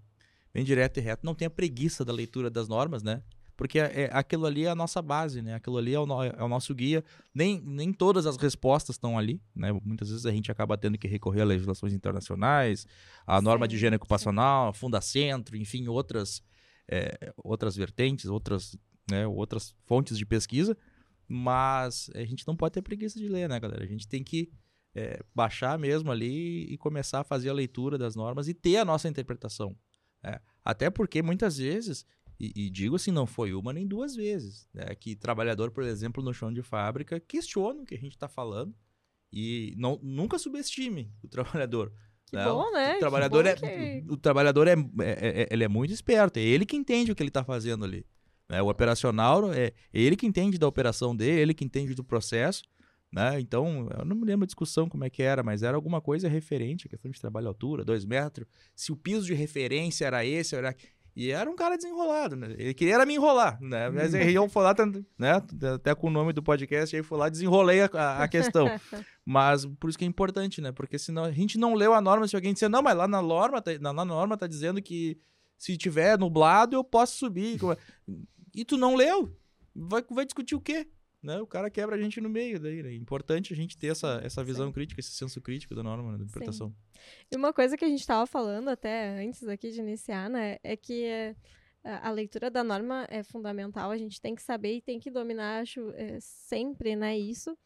bem direto e reto, não tenha preguiça da leitura das normas, né? Porque é, é- aquilo ali é a nossa base, né? Aquilo ali é o, no- é o nosso guia. Nem, nem todas as respostas estão ali, né? Muitas vezes a gente acaba tendo que recorrer a legislações internacionais, a norma de Sim, higiene sim. ocupacional, Fundacentro, enfim, outras, é, outras vertentes, outras, né, outras fontes de pesquisa. Mas a gente não pode ter preguiça de ler, né, galera? A gente tem que é, baixar mesmo ali e começar a fazer a leitura das normas e ter a nossa interpretação. né? Até porque muitas vezes, e, e digo assim, não foi uma nem duas vezes, né, que trabalhador, por exemplo, no chão de fábrica, questiona o que a gente está falando e não, nunca subestime o trabalhador. Que né? bom, né? O Que trabalhador, é, que- o trabalhador é, é- é- ele é muito esperto, é ele que entende o que ele está fazendo ali. né? O operacional é ele que entende da operação dele, ele que entende do processo. Né? Então, eu não me lembro a discussão como é que era, mas era alguma coisa referente à questão de trabalho à altura, dois metros. Se o piso de referência era esse, era... E era um cara desenrolado, né? Ele queria me enrolar, né? Mas aí eu fui lá, né? Até com o nome do podcast, aí fui lá desenrolei a, a- questão. Mas por isso que é importante, né? Porque senão a gente não leu a norma, se alguém disser, não, mas lá na norma, tá, na, na norma tá dizendo que se tiver nublado eu posso subir. E tu não leu? Vai, vai discutir o quê? Né? O cara quebra a gente no meio daí, né? É importante a gente ter essa, essa visão Sim. crítica, esse senso crítico da norma, né? da interpretação. E uma coisa que a gente estava falando até antes aqui de iniciar, né, é que é, a leitura da norma é fundamental, a gente tem que saber e tem que dominar, acho, é, sempre, né, isso.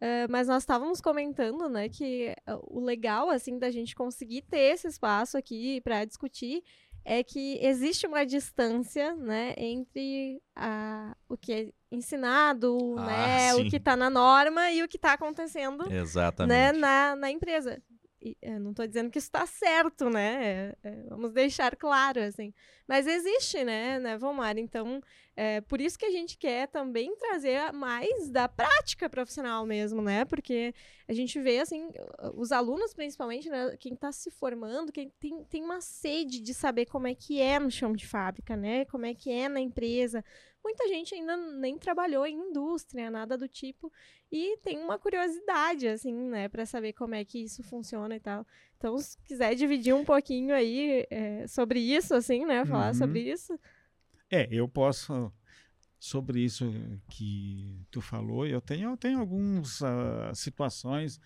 Uh, mas nós estávamos comentando, né, que o legal, assim, da gente conseguir ter esse espaço aqui para discutir é que existe uma distância, né, entre a, o que é ensinado, ah, né, sim. o que está na norma e o que está acontecendo, Exatamente. Né, na, na empresa. Eu não estou dizendo que isso está certo, né? É, é, vamos deixar claro, assim. Mas existe, né, né Vomar? Então, é por isso que a gente quer também trazer mais da prática profissional mesmo, né? Porque a gente vê, assim, os alunos, principalmente, né? Quem está se formando, quem tem, tem uma sede de saber como é que é no chão de fábrica, né? Como é que é na empresa. Muita gente ainda nem trabalhou em indústria, nada do tipo, e tem uma curiosidade, assim, né, para saber como é que isso funciona e tal. Então, se quiser dividir um pouquinho aí é, sobre isso, assim, né, falar uhum. sobre isso. É, eu posso sobre isso que tu falou. Eu tenho, eu tenho algumas uh, situações,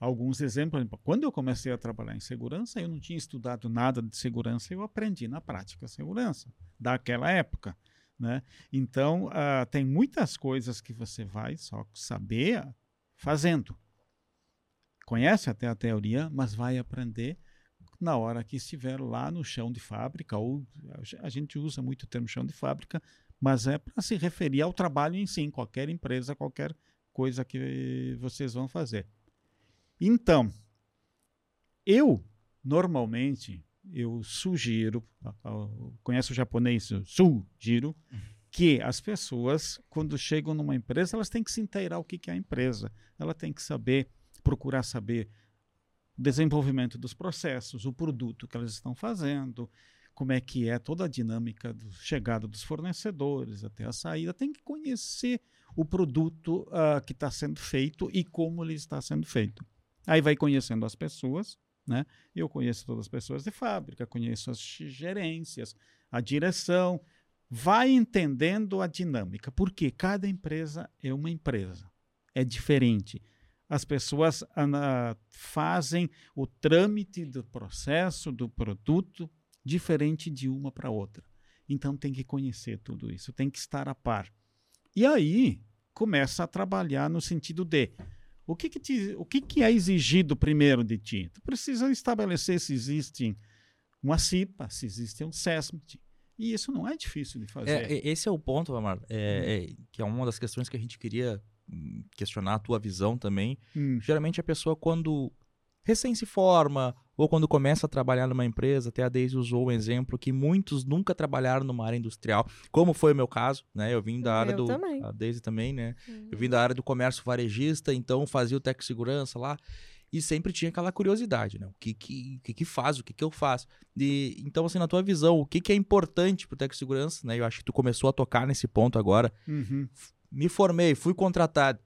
alguns exemplos. Quando eu comecei a trabalhar em segurança, eu não tinha estudado nada de segurança. Eu aprendi na prática segurança daquela época. Né? Então, uh, tem muitas coisas que você vai só saber fazendo. Conhece até a teoria, mas vai aprender na hora que estiver lá no chão de fábrica, ou a gente usa muito o termo chão de fábrica, mas é para se referir ao trabalho em si, em qualquer empresa, qualquer coisa que vocês vão fazer. Então, eu normalmente eu sugiro, conhece o japonês, sugiro que as pessoas, quando chegam numa empresa, elas têm que se inteirar o que é a empresa. Ela tem que saber, procurar saber o desenvolvimento dos processos, o produto que elas estão fazendo, como é que é toda a dinâmica da chegada dos fornecedores até a saída. Tem que conhecer o produto uh, que está sendo feito e como ele está sendo feito. Aí vai conhecendo as pessoas, né? Eu conheço todas as pessoas de fábrica, conheço as gerências, a direção, vai entendendo a dinâmica, porque cada empresa é uma empresa, é diferente. As pessoas uh, fazem o trâmite do processo, do produto, diferente de uma para outra. Então tem que conhecer tudo isso, tem que estar a par. E aí começa a trabalhar no sentido de o que, que, te, o que, que é exigido primeiro de ti? Tu precisa estabelecer se existe uma CIPA, se existe um SESMIT. E isso não é difícil de fazer. É, esse é o ponto, Amar, é, hum. é, que é uma das questões que a gente queria hum, questionar a tua visão também. Hum. Geralmente a pessoa, quando recém se forma ou quando começa a trabalhar numa empresa, até a Deise usou um exemplo que muitos nunca trabalharam numa área industrial, como foi o meu caso, né? Eu vim da área eu do também. a Deise também, né? Uhum. Eu vim da área do comércio varejista, então fazia o tec segurança lá e sempre tinha aquela curiosidade, né? O que que, que, que faz, o que que eu faço? E, então, assim, na tua visão, o que que é importante pro tec segurança, né? Eu acho que tu começou a tocar nesse ponto agora. Uhum. Me formei, fui contratado.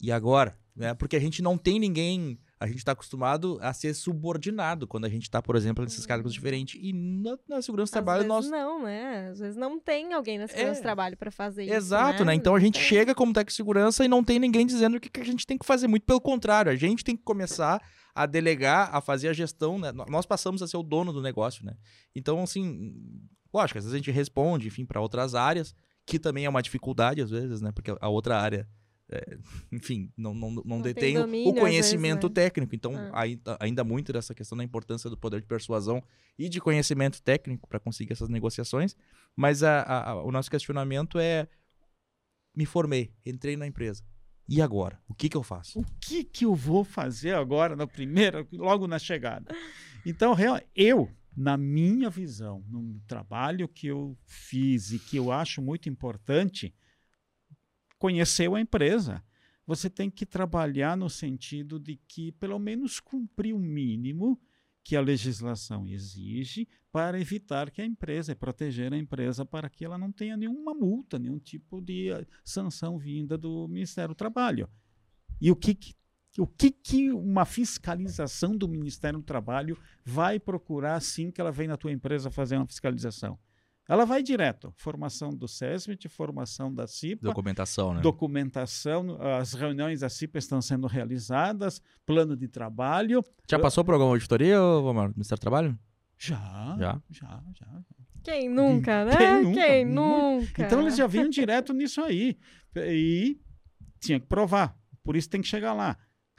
E agora? Né? Porque a gente não tem ninguém a gente está acostumado a ser subordinado quando a gente está, por exemplo, nesses uhum. cargos diferentes. E na, na segurança do trabalho nós. Não, né? Às vezes não tem alguém na segurança é. do trabalho para fazer Exato, isso. Exato, né? Então a gente chega como técnico de segurança e não tem ninguém dizendo o que, que a gente tem que fazer. Muito pelo contrário, a gente tem que começar a delegar, a fazer a gestão. Né? Nós passamos a ser o dono do negócio, né? Então, assim, lógico, às vezes a gente responde, enfim, para outras áreas, que também é uma dificuldade, às vezes, né? Porque a outra área é, enfim, não, não, não, não detém domínio, o conhecimento vezes, né? técnico. Então, ah. ainda, ainda muito dessa questão da importância do poder de persuasão e de conhecimento técnico para conseguir essas negociações. Mas a, a, a, o nosso questionamento é: me formei, entrei na empresa. E agora? O que, que eu faço? O que, que eu vou fazer agora, na primeira, logo na chegada? Então, eu, na minha visão, no trabalho que eu fiz e que eu acho muito importante, conheceu a empresa. Você tem que trabalhar no sentido de que, pelo menos, cumprir o mínimo que a legislação exige para evitar que a empresa, proteger a empresa para que ela não tenha nenhuma multa, nenhum tipo de eh, sanção vinda do Ministério do Trabalho. E o que, que o que, que uma fiscalização do Ministério do Trabalho vai procurar assim que ela vem na tua empresa fazer uma fiscalização? Ela vai direto. Formação do SESMIT, formação da CIPA. Documentação, né? Documentação. As reuniões da CIPA estão sendo realizadas. Plano de trabalho. Já passou por alguma auditoria, Omar, do Ministério do Trabalho? Já. Já? Já, já. Quem nunca, né? Quem nunca? Quem nunca? Então eles já vinham direto nisso aí. E tinha que provar Por isso tem que chegar lá.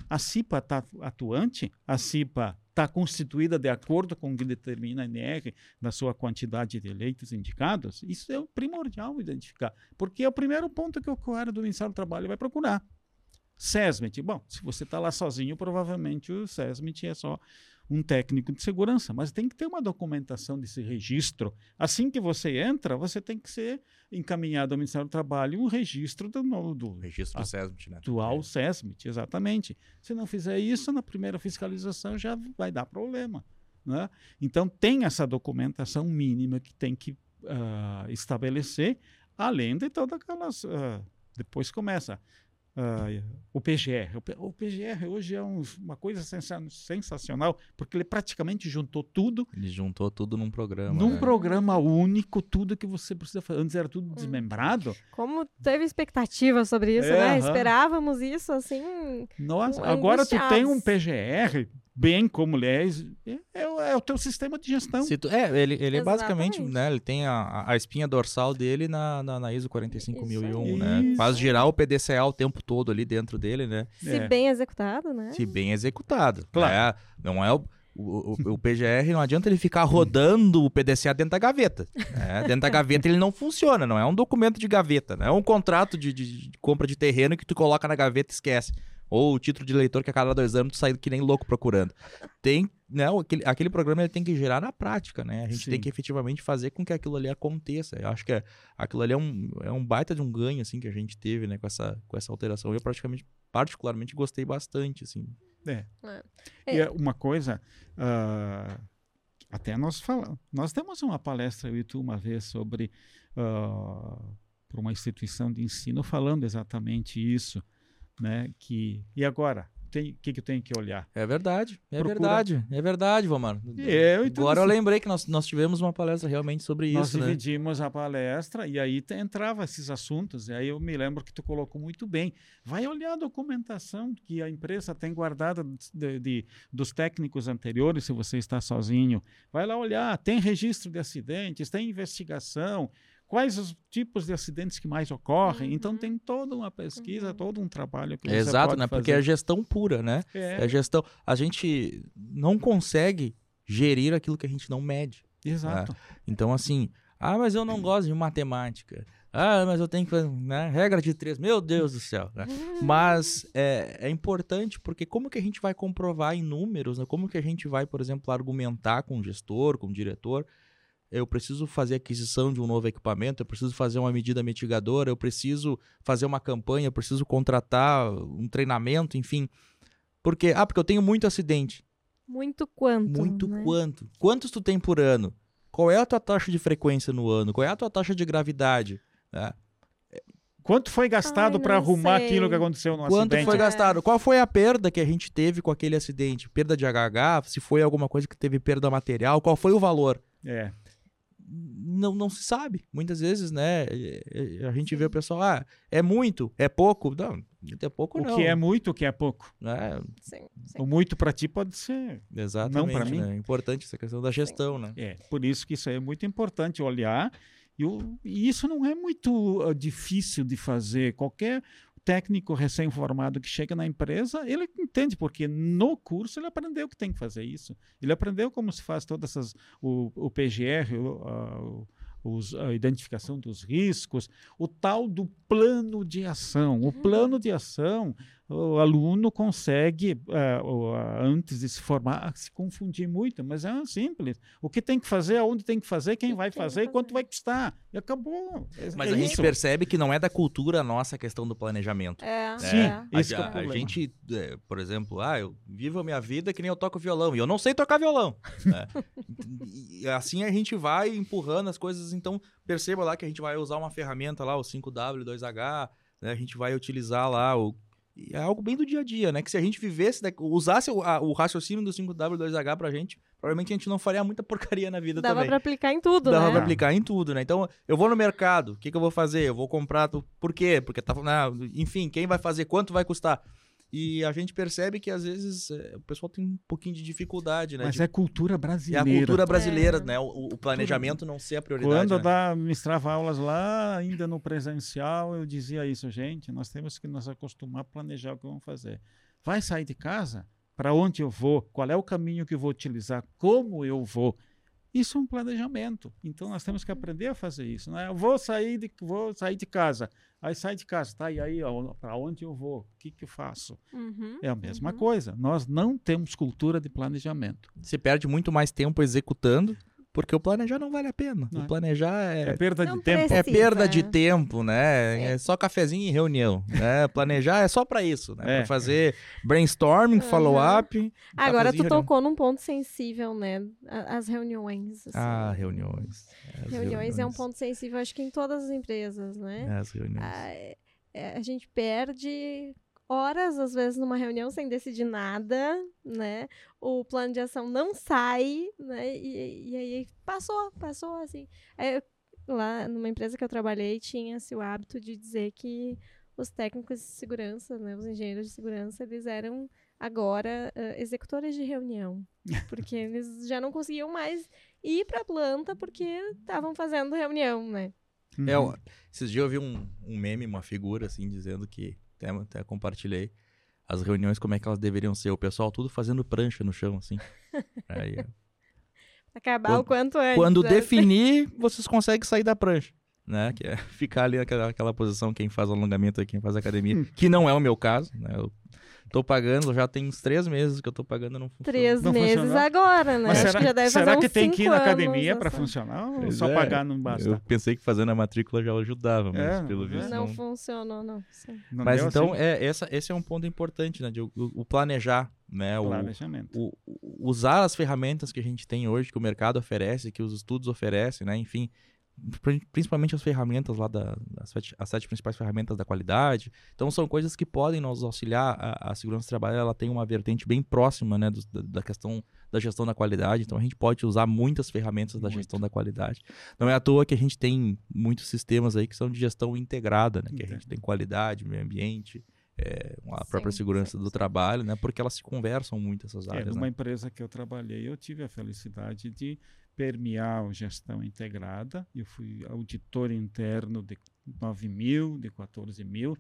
A CIPA está atuante, a CIPA está constituída de acordo com o que determina a NR na sua quantidade de eleitos indicados. Isso é primordial identificar, porque é o primeiro ponto que o usuário do Ministério do Trabalho vai procurar. SESMIT. Bom, se você está lá sozinho, provavelmente o SESMIT é só um técnico de segurança, mas tem que ter uma documentação desse registro. Assim que você entra, você tem que ser encaminhado ao Ministério do Trabalho um registro do, do registro do SESMIT, né? atual é. SESMIT, exatamente. Se não fizer isso, na primeira fiscalização já vai dar problema. Né? Então, tem essa documentação mínima que tem que uh, estabelecer, além de todas aquelas. Uh, depois começa Uh, o PGR. O, PGR hoje é um, uma coisa sensacional, porque ele praticamente juntou tudo. Ele juntou tudo num programa. Num né? programa único, tudo que você precisa fazer. Antes era tudo desmembrado. Como teve expectativa sobre isso, é, né? Esperávamos isso assim. Nossa, agora tu tem um PGR bem como aliás é, é, é, o teu sistema de gestão. Tu, é, ele, ele é basicamente, né, ele tem a, a espinha dorsal dele na, na, na ISO 45001, isso, né? Isso. Faz girar o PDCA o tempo todo ali dentro dele, né? Se é. bem executado, né? Se bem executado. Claro. É, não é o, o, o, o, PGR não adianta ele ficar rodando o PDCA dentro da gaveta. Né? Dentro da gaveta ele não funciona, não é um documento de gaveta, não é um contrato de, de, de compra de terreno que tu coloca na gaveta e esquece. Ou o título de leitor que a cada dois anos tu sai que nem louco procurando. Tem, né, aquele, aquele programa ele tem que gerar na prática, né? A gente Sim. tem que efetivamente fazer com que aquilo ali aconteça. Eu acho que é, aquilo ali é um, é um baita de um ganho, assim, que a gente teve, né, com essa, com essa alteração. Eu praticamente, particularmente, gostei bastante, assim. É. é. E é uma coisa, uh, até nós falamos, nós temos uma palestra, eu e tu, uma vez, sobre uh, para uma instituição de ensino falando exatamente isso né? Que e agora o que, que eu tenho que olhar? É verdade, é Procura... verdade, é verdade, Vomar. É, então, agora eu lembrei que nós, nós tivemos uma palestra realmente sobre nós isso. Nós né? dividimos né? a palestra e aí entrava esses assuntos. E aí eu me lembro que tu colocou muito bem. Vai olhar a documentação que a empresa tem guardada de, de, dos técnicos anteriores, se você está sozinho. Vai lá olhar, tem registro de acidentes, tem investigação quais os tipos de acidentes que mais ocorrem. Então, uhum. Então tem toda uma pesquisa, uhum. todo um trabalho que é Exato, né? Porque é gestão pura, né? É. é gestão. A gente não consegue gerir aquilo que a gente não mede. Exato. Né? Então, assim, ah, mas eu não gosto de matemática. Ah, mas eu tenho que fazer, né? Regra de três, meu Deus do céu. Né? Mas é, é, importante porque como que a gente vai comprovar em números, né? como que a gente vai, por exemplo, argumentar com o gestor, com o diretor, eu preciso fazer aquisição de um novo equipamento, eu preciso fazer uma medida mitigadora, eu preciso fazer uma campanha, eu preciso contratar um treinamento, enfim. Porque, ah, porque eu tenho muito acidente. Muito quanto? Muito né? quanto? Quantos tu tem por ano? Qual é a tua taxa de frequência no ano? Qual é a tua taxa de gravidade? Né? Quanto foi gastado para arrumar sei. aquilo que aconteceu no Quanto acidente? Quanto foi gastado? Qual foi a perda que a gente teve com aquele acidente? Perda de HH? Se foi alguma coisa que teve perda material? Qual foi o valor? É não, não se sabe. Muitas vezes, né? A gente vê o pessoal, ah, é muito, é pouco. Não, é pouco o não. O que é muito, o que é pouco. É. Sim, sim. O muito para ti pode ser. Exatamente. Não para mim. Né? É importante essa questão da gestão, sim. né? É, por isso que isso aí é muito importante olhar. E, o, e isso não é muito uh, difícil de fazer. Qualquer técnico recém-formado que chega na empresa, ele entende, porque no curso ele aprendeu que tem que fazer isso. Ele aprendeu como se faz todas essas. o, o PGR, o, os, a identificação dos riscos, o tal do plano de ação. O uhum. plano de ação o aluno consegue, uh, antes de se formar, se confundir muito, mas é simples. O que tem que fazer, aonde tem que fazer, quem vai fazer e quanto vai custar. E acabou. É, mas é a isso. gente percebe que não é da cultura nossa a questão do planejamento. É. Sim, é. Isso a, é a, a gente, é, por exemplo, ah, eu vivo a minha vida que nem eu toco violão, e eu não sei tocar violão. Né? e assim a gente vai empurrando as coisas, então perceba lá que a gente vai usar uma ferramenta lá, o 5W, 2H, né? a gente vai utilizar lá o é algo bem do dia a dia, né? Que se a gente vivesse, né, usasse o, a, o raciocínio do 5W2H pra gente, provavelmente a gente não faria muita porcaria na vida Dava também. Dava pra aplicar em tudo, Dava né? pra aplicar em tudo, né? Então, eu vou no mercado, o que, que eu vou fazer? Eu vou comprar, por quê? Porque tá, né, enfim, quem vai fazer, quanto vai custar? E a gente percebe que às vezes é, o pessoal tem um pouquinho de dificuldade, né? Mas de- é cultura é brasileira. a cultura brasileira, É. né? O, o planejamento não ser a prioridade. Quando eu né? dava, ministrava aulas lá, ainda no presencial, eu dizia isso, gente, nós temos que nos acostumar a planejar o que vamos fazer. Vai sair de casa? Para onde eu vou? Qual é o caminho que eu vou utilizar? Como eu vou? Isso é um planejamento. Então nós temos que aprender a fazer isso. Né? Eu vou sair de, vou sair de casa. Aí sai de casa, tá? E aí, para onde eu vou? O que, que eu faço? Uhum, É a mesma uhum. coisa. Nós não temos cultura de planejamento. Se perde muito mais tempo executando, porque o planejar não vale a pena. Não O é. planejar É é, perda Não de tempo. precisa. é perda de né? tempo, né? É. só cafezinho e reunião. Né? Planejar é só para isso, né? É. Para fazer brainstorming, Uhum. follow-up. Agora tu e reunião. tocou num ponto sensível, né? A- As reuniões. assim. Ah, reuniões. As reuniões é um ponto sensível, acho que em todas as empresas, né? É, As reuniões. Ah, é- é, a gente perde horas, às vezes, numa reunião sem decidir nada, né? O plano de ação não sai, né? E, e aí passou, passou assim. Aí eu- lá numa empresa que eu trabalhei, tinha-se o hábito de dizer que os técnicos de segurança, né? Os engenheiros de segurança, eles eram agora ah, executores de reunião. Porque eles já não conseguiam mais ir para a planta porque estavam fazendo reunião, né? É, Uhum. ó, esses dias eu vi um, um meme, uma figura, assim, dizendo que. Até, até compartilhei. As reuniões, como é que elas deveriam ser. O pessoal tudo fazendo prancha no chão, assim. Aí. Acabar Quando- o quanto antes. Quando né? definir, vocês conseguem sair da prancha. Né? Que é ficar ali naquela, naquela posição, quem faz alongamento aí, quem faz academia. que não é o meu caso, né? Eu tô pagando, já tem uns três meses que eu tô pagando, não funciona. Três Não meses funcionou? agora, né? Mas Acho será, que já deve será fazer que tem que ir na academia para essa- funcionar ou Pois só é. pagar não basta? Eu pensei que fazendo a matrícula já ajudava, mas É, pelo é. visto Não não. funcionou, não. Sim. Não Mas então, assim? é, essa, esse é um ponto importante, né? De, o, o planejar, né? O, planejamento. o- o- usar as ferramentas que a gente tem hoje, que o mercado oferece, que os estudos oferecem, né? Enfim, principalmente as ferramentas lá da, das sete, as sete principais ferramentas da qualidade. Então são coisas que podem nos auxiliar. A, a segurança do trabalho ela tem uma vertente bem próxima, né, dos- da, da questão da gestão da qualidade. Então a gente pode usar muitas ferramentas da Muito. gestão da qualidade. Não é à toa que a gente tem muitos sistemas aí que são de gestão integrada, né? Que a gente tem qualidade, meio ambiente. é, a própria Sim, segurança sim, do sim. trabalho, né? Porque elas se conversam muito essas É, áreas, numa né? empresa que eu trabalhei, eu tive a felicidade de permear a gestão integrada. Eu fui auditor interno de 9 mil, de 14 mil.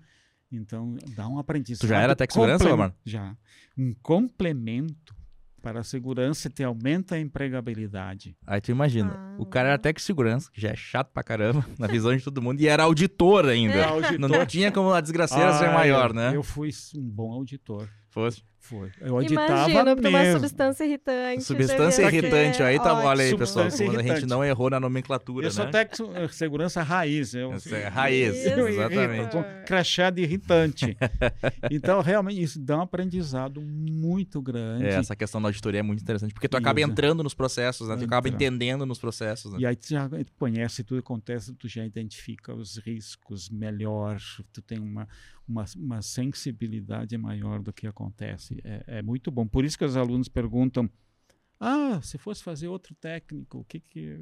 Então, dá um aprendizado. Tu já era Tec Segurança, Lamar? Já. Um complemento para a segurança te aumenta a empregabilidade. Aí tu imagina, Ah. o cara era de segurança, que já é chato pra caramba, na visão de todo mundo, e era auditor ainda. É. Auditor- Não, não tinha como a desgraceira ser Ah, maior, eu- né? Eu fui um bom auditor. Fosse. Foi. Eu auditava Imagina, porque uma mesmo. substância irritante. Substância irritante. Aí tá, olha aí, pessoal, quando a gente não errou na nomenclatura, Eu sou né? técnico eh, segurança raiz. Eu, é raiz, Isso. exatamente. Com crachá de irritante. então, realmente, isso dá um aprendizado muito grande. É, essa questão da auditoria é muito interessante, porque tu acaba Isso. entrando nos processos, né? Tu acaba Entra. entendendo nos processos, né? E aí tu já conhece tudo que acontece, tu já identifica os riscos melhor, tu tem uma, uma, uma sensibilidade maior do que acontece. É, é muito bom. Por isso que os alunos perguntam, ah, se fosse fazer outro técnico, o que que...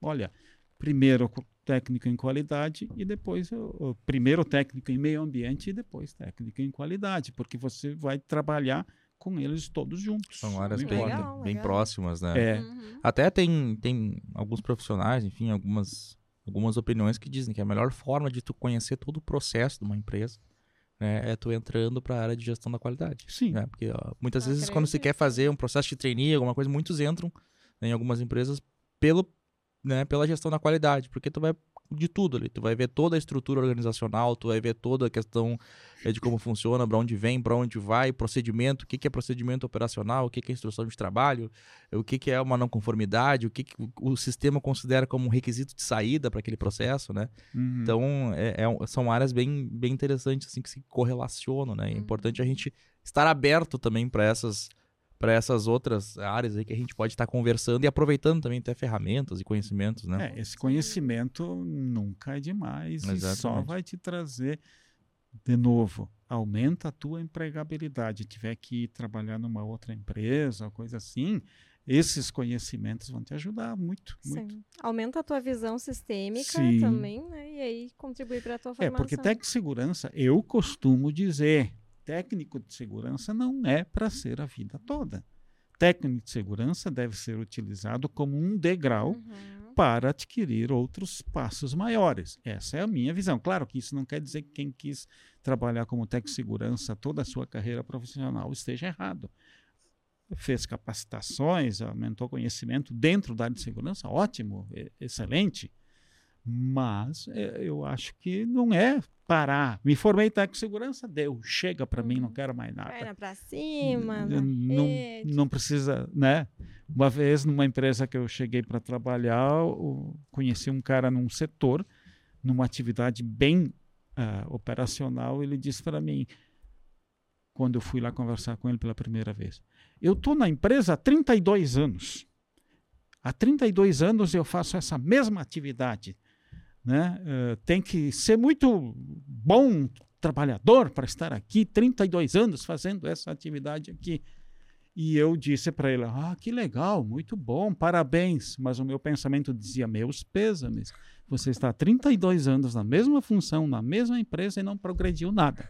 Olha, primeiro co- técnico em qualidade e depois o, o primeiro técnico em meio ambiente e depois técnico em qualidade, porque você vai trabalhar com eles todos juntos. São áreas bem. Legal, bem legal. próximas, né? É, Uhum. Até tem, tem alguns profissionais, enfim, algumas, algumas opiniões que dizem que a melhor forma de tu conhecer todo o processo de uma empresa né, é tu entrando para a área de gestão da qualidade. Sim. né? Porque ó, muitas Eu vezes quando se quer fazer um processo de trainee, alguma coisa, muitos entram né, em algumas empresas pelo, né, pela gestão da qualidade, porque tu vai de tudo ali, tu vai ver toda a estrutura organizacional, tu vai ver toda a questão é, de como funciona, para onde vem, para onde vai, procedimento, o que, que é procedimento operacional, o que, que é instrução de trabalho, o que, que é uma não conformidade, o que, que o, sistema considera como um requisito de saída para aquele processo, né? Uhum. Então, é- é são áreas bem, bem interessantes, assim, que se correlacionam, né? É Uhum. importante a gente estar aberto também para essas para essas outras áreas aí que a gente pode estar conversando e aproveitando também até ferramentas e conhecimentos, né? É, esse conhecimento nunca é demais e só Exatamente. vai te trazer, de novo, aumenta a tua empregabilidade. Tiver que ir trabalhar numa outra empresa, coisa assim, esses conhecimentos vão te ajudar muito, muito. Sim. Aumenta a tua visão sistêmica Sim. também, né? E aí contribui para a tua É, formação. porque tec segurança, eu costumo dizer, técnico de segurança não é para ser a vida toda. Técnico de segurança deve ser utilizado como um degrau Uhum. para adquirir outros passos maiores. Essa é a minha visão. Claro que isso não quer dizer que quem quis trabalhar como técnico de segurança toda a sua carreira profissional esteja errado. Fez capacitações, aumentou conhecimento dentro da área de segurança, ótimo, excelente. Mas é, eu acho que não é parar. Me formei em técnico segurança, deu, chega para mim, não quero mais nada. Perna pra cima, não, rede. não precisa, né? Uma vez numa empresa que eu cheguei para trabalhar, conheci um cara num setor, numa atividade bem ah, operacional, ele disse para mim, quando eu fui lá conversar com ele pela primeira vez, eu estou na empresa há 32 anos. Há 32 anos eu faço essa mesma atividade. Né? Eh, tem que ser muito bom trabalhador para estar aqui 32 anos fazendo essa atividade aqui. E eu disse para ele: Ah, que legal, muito bom, parabéns. Mas o meu pensamento dizia: Meus pêsames, você está há 32 anos na mesma função, na mesma empresa e não progrediu nada.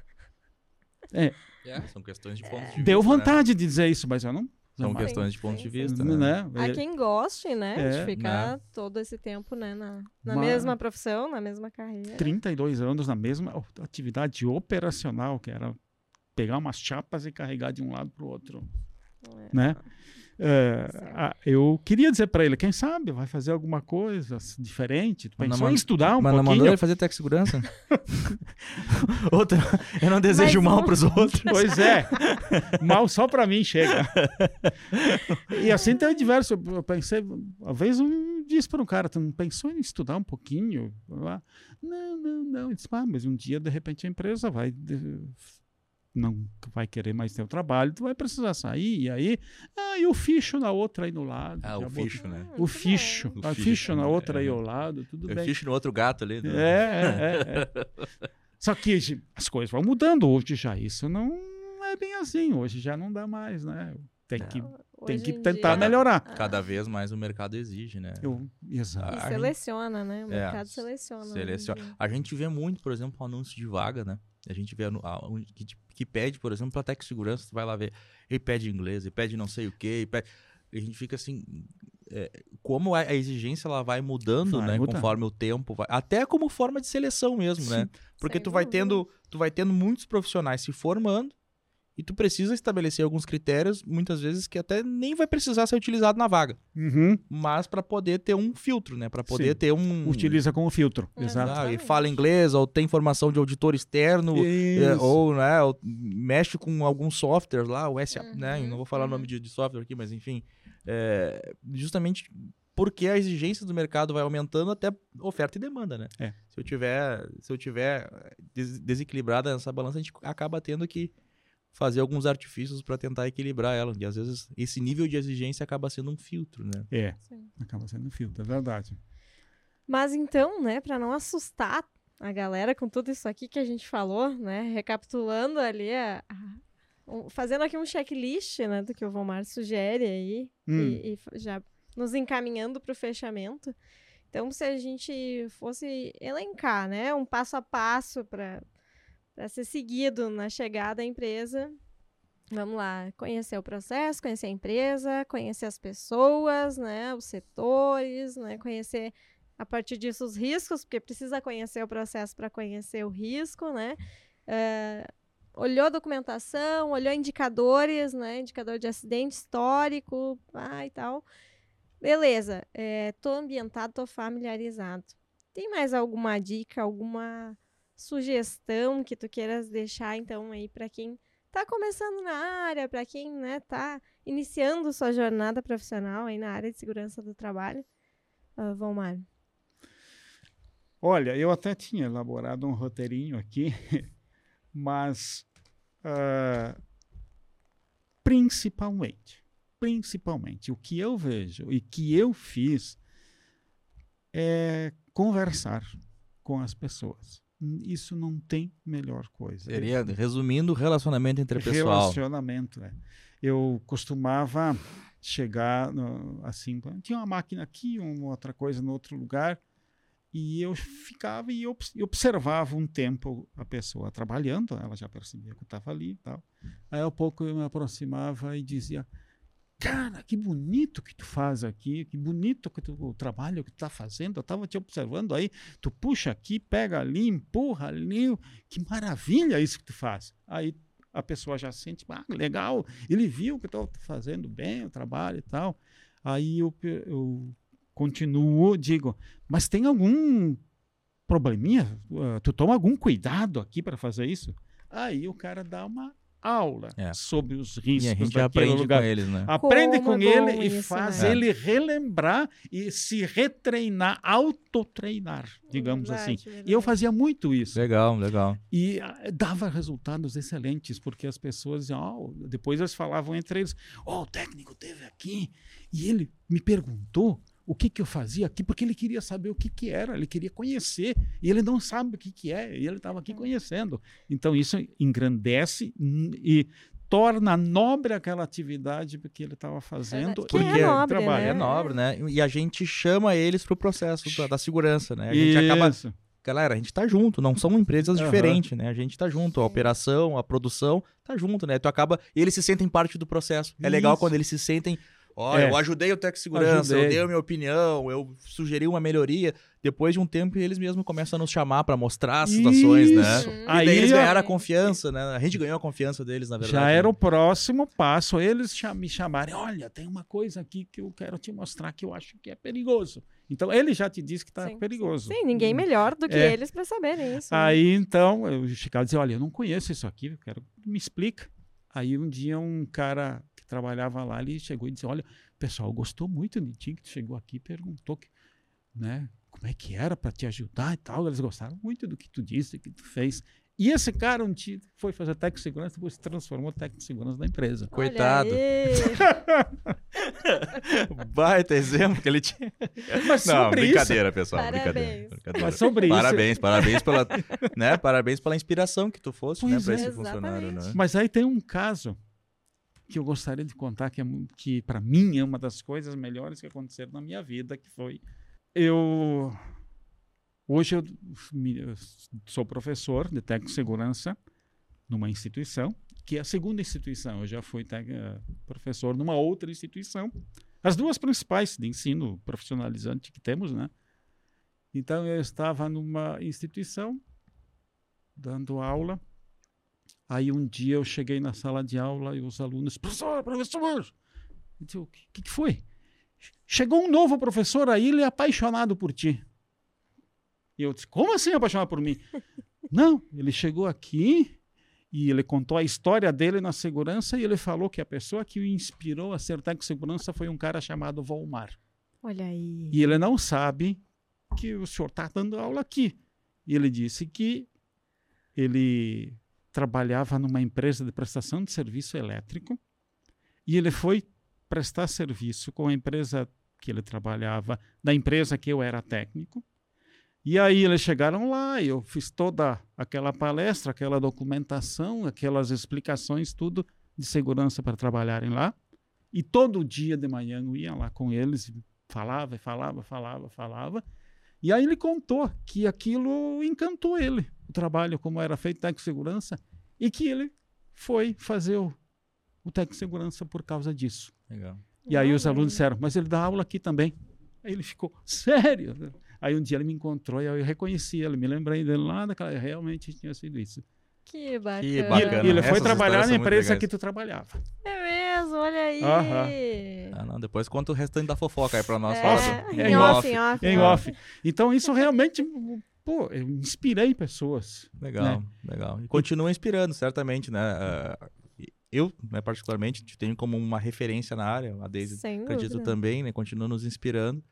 É, são questões de ponto de vista. Deu né? vontade de dizer isso, mas eu não. São questões de Sim, ponto sim, de sim. vista. Né? né? Há quem goste, né, É, de ficar todo esse tempo, né, na, na Mas- mesma profissão, na mesma carreira. 32 anos na mesma atividade operacional, que era pegar umas chapas e carregar de um lado para o outro. É. né? É, a- eu queria dizer para ele, quem sabe vai fazer alguma coisa diferente. Tu Mas não Pensou em estudar um Mas não mandou pouquinho? ele fazer tech segurança? Outra, eu não desejo Mas mal não- pros outros. Pois é, mal só para mim chega. E assim tem diversos. Eu eu pensei, uma vez um disse para um cara, tu não pensou em estudar um pouquinho? Lá? Não, não, não. Ele disse, ah, mas um dia de repente a empresa vai de- não vai querer mais ter o trabalho, tu vai precisar sair, e aí, ah, e o ficho na outra aí no lado. Ah, o botou- ficho, né? O ficho, O a ficho, ficho na né? outra aí É. ao lado, tudo Eu bem. fiz no outro gato ali. né? É, é, é. Só que as coisas vão mudando hoje já. Isso não é bem assim. Hoje já não dá mais, né? Tem que, tem Hoje que tentar dia- melhorar. Cada vez mais o mercado exige, né? Eu, exato. E a seleciona, né? O É, mercado seleciona. hoje em Seleciona. A gente vê muito, por exemplo, anúncio de vaga, né? A gente vê a- um que, te- que pede, por exemplo, para tech segurança, tu vai lá ver, ele pede inglês, ele pede não sei o quê, pede... e a gente fica assim, é, como a, exigência ela vai mudando, Vai né, conforme o tempo vai, até como forma de seleção mesmo, né? Porque tu vai dúvida. tendo, tu vai tendo muitos profissionais se formando e tu precisa estabelecer alguns critérios, muitas vezes que até nem vai precisar ser utilizado na vaga, Uhum. mas para poder ter um filtro, né, para poder Sim. ter um Utiliza como filtro. É, Exato. ah, e fala inglês, ou tem formação de auditor externo, é, ou, né, ou mexe com algum software lá, o SA, né? Eu Uhum, não vou falar o uhum. nome de, de software aqui, mas enfim. é, justamente porque a exigência do mercado vai aumentando até oferta e demanda, né? É. Se eu tiver, se eu tiver des- desequilibrada essa balança, a gente acaba tendo que fazer alguns artifícios para tentar equilibrar ela. E às vezes esse nível de exigência acaba sendo um filtro, né? É, Sim. acaba sendo filtro, é verdade. Mas então, né, para não assustar a galera com tudo isso aqui que a gente falou, né, recapitulando ali, a- a- um- fazendo aqui um checklist, né, do que o Vomar sugere aí, Hum. e, e já nos encaminhando para o fechamento. Então, se a gente fosse elencar, né, um passo a passo para ser seguido na chegada à empresa, vamos lá, conhecer o processo, conhecer a empresa, conhecer as pessoas, né, os setores, né, conhecer a partir disso os riscos, porque precisa conhecer o processo para conhecer o risco, né? Eh, olhou a documentação, olhou indicadores, né? Indicador de acidente histórico, ah, e tal. Beleza, eh, tô ambientado, tô familiarizado. Tem mais alguma dica, alguma sugestão que tu queiras deixar, então, aí para quem tá começando na área, para quem, né, tá iniciando sua jornada profissional aí na área de segurança do trabalho? Uh, Valmar. Olha, eu até tinha elaborado um roteirinho aqui, mas ah, principalmente, principalmente, o que eu vejo e que eu fiz é conversar com as pessoas. Isso não tem melhor coisa. Seria, resumindo, relacionamento entre pessoal. Relacionamento, é. Eu costumava chegar assim, tinha uma máquina aqui, uma outra coisa no outro lugar, E eu ficava e obs- e observava um tempo a pessoa trabalhando, ela já percebia que eu estava ali e tal. Aí, ao pouco, eu me aproximava e dizia: Cara, que bonito que tu faz aqui, que bonito que tu, o trabalho que tu está fazendo. Eu estava te observando aí, tu puxa aqui, pega ali, empurra ali. Que maravilha isso que tu faz. Aí a pessoa já sente, ah, legal, ele viu que estou fazendo bem o trabalho e tal. Aí eu, eu continuo, digo, mas tem algum probleminha? Uh, Tu toma algum cuidado aqui para fazer isso? Aí o cara dá uma aula É. sobre os E riscos a gente daquele aprende lugar. com eles, né? Aprende Como com é ele e faz né? ele relembrar e se retreinar, autotreinar, digamos Verdade, assim. E eu verdade. fazia muito isso. Legal, legal. E ah, dava resultados excelentes, porque as pessoas diziam, "Oh", depois eles falavam entre eles, oh, o técnico teve aqui e ele me perguntou o que, que eu fazia aqui, porque ele queria saber o que, que era, ele queria conhecer, e ele não sabe o que, que é, e ele estava aqui conhecendo. Então isso engrandece e torna nobre aquela atividade que ele estava fazendo. Que é e nobre, trabalho. né? É nobre, né? E a gente chama eles pro processo da, da segurança, né? A gente acaba. Isso. Galera, a gente tá junto, não são empresas Aham. diferentes, né? A gente tá junto, a Sim. operação, a produção tá junto, né? Tu acaba. E eles se sentem parte do processo. É legal Isso. quando eles se sentem. Ó, É. eu ajudei o Tec Segurança, eu Ajudei. dei a minha opinião, eu sugeri uma melhoria. Depois de um tempo, eles mesmos começam a nos chamar pra mostrar as situações, né? Isso. Hum. E Aí daí eles ganharam a confiança, né? A gente ganhou a confiança deles, na verdade. Já era né? o próximo passo. Eles me chamarem. Olha, tem uma coisa aqui que eu quero te mostrar que eu acho que é perigoso. Então, ele já te disse que está perigoso. Sim, ninguém melhor do que É. eles para saberem isso. né? Aí, então, eu chegava e dizia, olha, eu não conheço isso aqui, eu quero que me explica. Aí, um dia, um cara trabalhava lá, ele chegou e disse, olha, o pessoal gostou muito de ti, que tu chegou aqui e perguntou que, né, como é que era para te ajudar e tal. Eles gostaram muito do que tu disse, que tu fez. E esse cara um dia foi fazer técnico de segurança, depois se transformou técnico de segurança da empresa. Coitado. Baita exemplo que ele tinha. Mas Não, brincadeira, pessoal. Parabéns. Brincadeira. brincadeira. Mas sobre isso- parabéns, parabéns pela, né? Parabéns pela inspiração que tu fosse, né, para é. esse funcionário, né? Mas aí tem um caso que eu gostaria de contar que, é, que para mim é uma das coisas melhores que aconteceram na minha vida, que foi eu hoje eu, eu sou professor de técnico de segurança numa instituição que é a segunda instituição. Eu já fui eh, professor numa outra instituição, as duas principais de ensino profissionalizante que temos, né? Então eu estava numa instituição dando aula Aí um dia eu cheguei na sala de aula e os alunos, professor, professor, eu disse, o que, que foi? Chegou um novo professor aí, ele é apaixonado por ti. E eu disse, como assim apaixonado por mim? Não, ele chegou aqui e ele contou a história dele na segurança e ele falou que a pessoa que o inspirou a ser técnico de segurança foi um cara chamado Volmar. Olha aí. E ele não sabe que o senhor está dando aula aqui. E ele disse que ele trabalhava numa empresa de prestação de serviço elétrico e ele foi prestar serviço com a empresa que ele trabalhava, da empresa que eu era técnico. E aí eles chegaram lá, eu fiz toda aquela palestra, aquela documentação, aquelas explicações, tudo de segurança para trabalharem lá. E todo dia de manhã eu ia lá com eles, falava, falava, falava, falava. E aí ele contou que aquilo encantou ele, o trabalho como era feito técnico segurança, e que ele foi fazer o, o técnico segurança por causa disso. Legal. E aí os alunos disseram, mas ele dá aula aqui também. Aí ele ficou, sério? Aí um dia ele me encontrou e eu reconheci ele, me lembrei dele lá daquela, realmente tinha sido isso. Que bacana. Que E, bacana. e ele foi Essas trabalhar histórias na empresa legais. que tu trabalhava. É mesmo, olha aí. Aham. Ah, não, depois conta o restante da fofoca aí pra nós. É, em em off, off. em off. Em em off. Então isso realmente, pô, eu inspirei pessoas. Legal, legal. E continua inspirando, certamente, né? Ah, eu, né, particularmente, te tenho como uma referência na área, a Deise Sem acredito dúvida. também, né? Continua nos inspirando.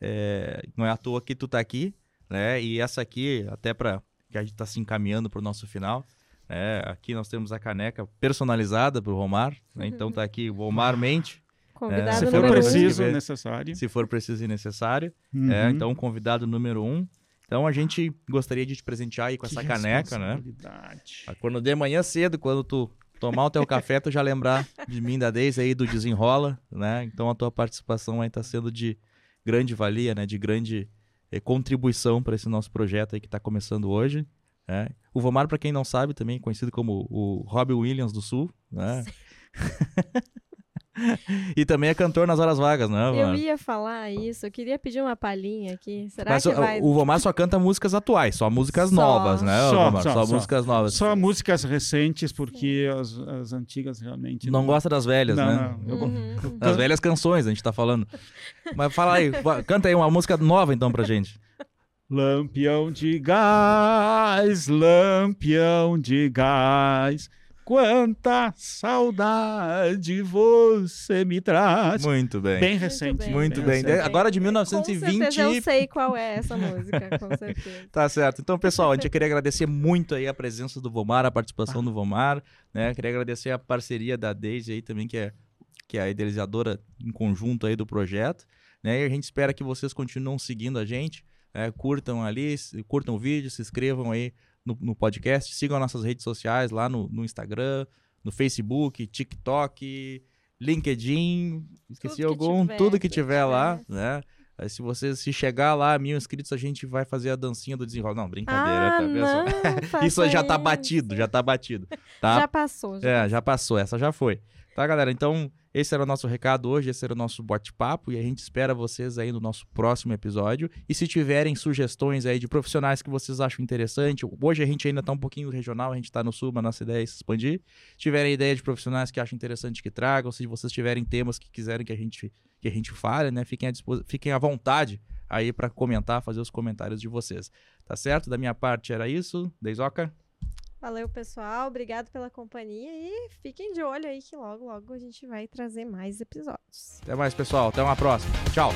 É, não é à toa que tu tá aqui, né? E essa aqui, até para que a gente tá se encaminhando pro nosso final, né? Aqui nós temos a caneca personalizada pro Romar, né? Então tá aqui o Romar Mente, Convidado Se Se for um. preciso, ver- necessário. se for preciso e necessário. Uhum. É, então, convidado número um. Então, a gente gostaria de te presentear aí com Que essa caneca, né? Ah, Quando de manhã cedo, quando tu tomar o teu café, tu já lembrar de mim, da Deise aí, do Desenrola, né? Então, a tua participação aí tá sendo de grande valia, né? De grande eh, contribuição para esse nosso projeto aí que está começando hoje. né? O Vomar, para quem não sabe, também é conhecido como o Robbie Williams do Sul. Né? e também é cantor nas horas vagas, né, Eu Vomar? ia falar isso, eu queria pedir uma palhinha aqui. Será Mas que o, vai. o Vomar só canta músicas atuais, só músicas Só. novas, né, Só, Vomar? só, Só, só. músicas novas. Só músicas recentes, porque as, as antigas realmente. Não gosta das velhas, Não, né? não. Eu Uhum. Das velhas canções, a gente tá falando. Mas fala aí, canta aí uma música nova então pra gente. Lampião de gás, lampião de gás, quanta saudade você me traz. Muito bem. Bem recente. bem. Muito bem. recente. Agora de Com 1920. certeza eu sei qual é essa música, com certeza. Tá certo. Então, pessoal, a gente queria agradecer muito aí a presença do Vomar, a participação do Vomar, né? Queria agradecer a parceria da Daisy aí também, que é, que é a idealizadora em conjunto aí do projeto, né? E a gente espera que vocês continuem seguindo a gente, né? curtam ali, curtam o vídeo, se inscrevam aí no, no podcast, sigam nossas redes sociais lá no, no Instagram, no Facebook, TikTok, LinkedIn, esqueci que algum, tiver, tudo que tudo tiver que lá, tiver. né? Aí, se vocês se chegar lá a mil inscritos, a gente vai fazer a dancinha do desenrolo. Não, brincadeira, ah, tá não, Isso já tá batido, já tá batido. Tá? Já passou, já. É, já passou, essa já foi. Tá, galera? Então, esse era o nosso recado hoje, esse era o nosso bate-papo e a gente espera vocês aí no nosso próximo episódio. E se tiverem sugestões aí de profissionais que vocês acham interessante, hoje a gente ainda tá um pouquinho regional, a gente tá no sul, mas nossa ideia é se expandir. Se tiverem ideia de profissionais que acham interessante que tragam, se vocês tiverem temas que quiserem que a gente que a gente fale, né? Fiquem à, dispo- fiquem à vontade aí para comentar, fazer os comentários de vocês. Tá certo? Da minha parte era isso. Deizoca? Valeu, pessoal. Obrigado pela companhia e fiquem de olho aí que logo, logo a gente vai trazer mais episódios. Até mais, pessoal. Até uma próxima. Tchau.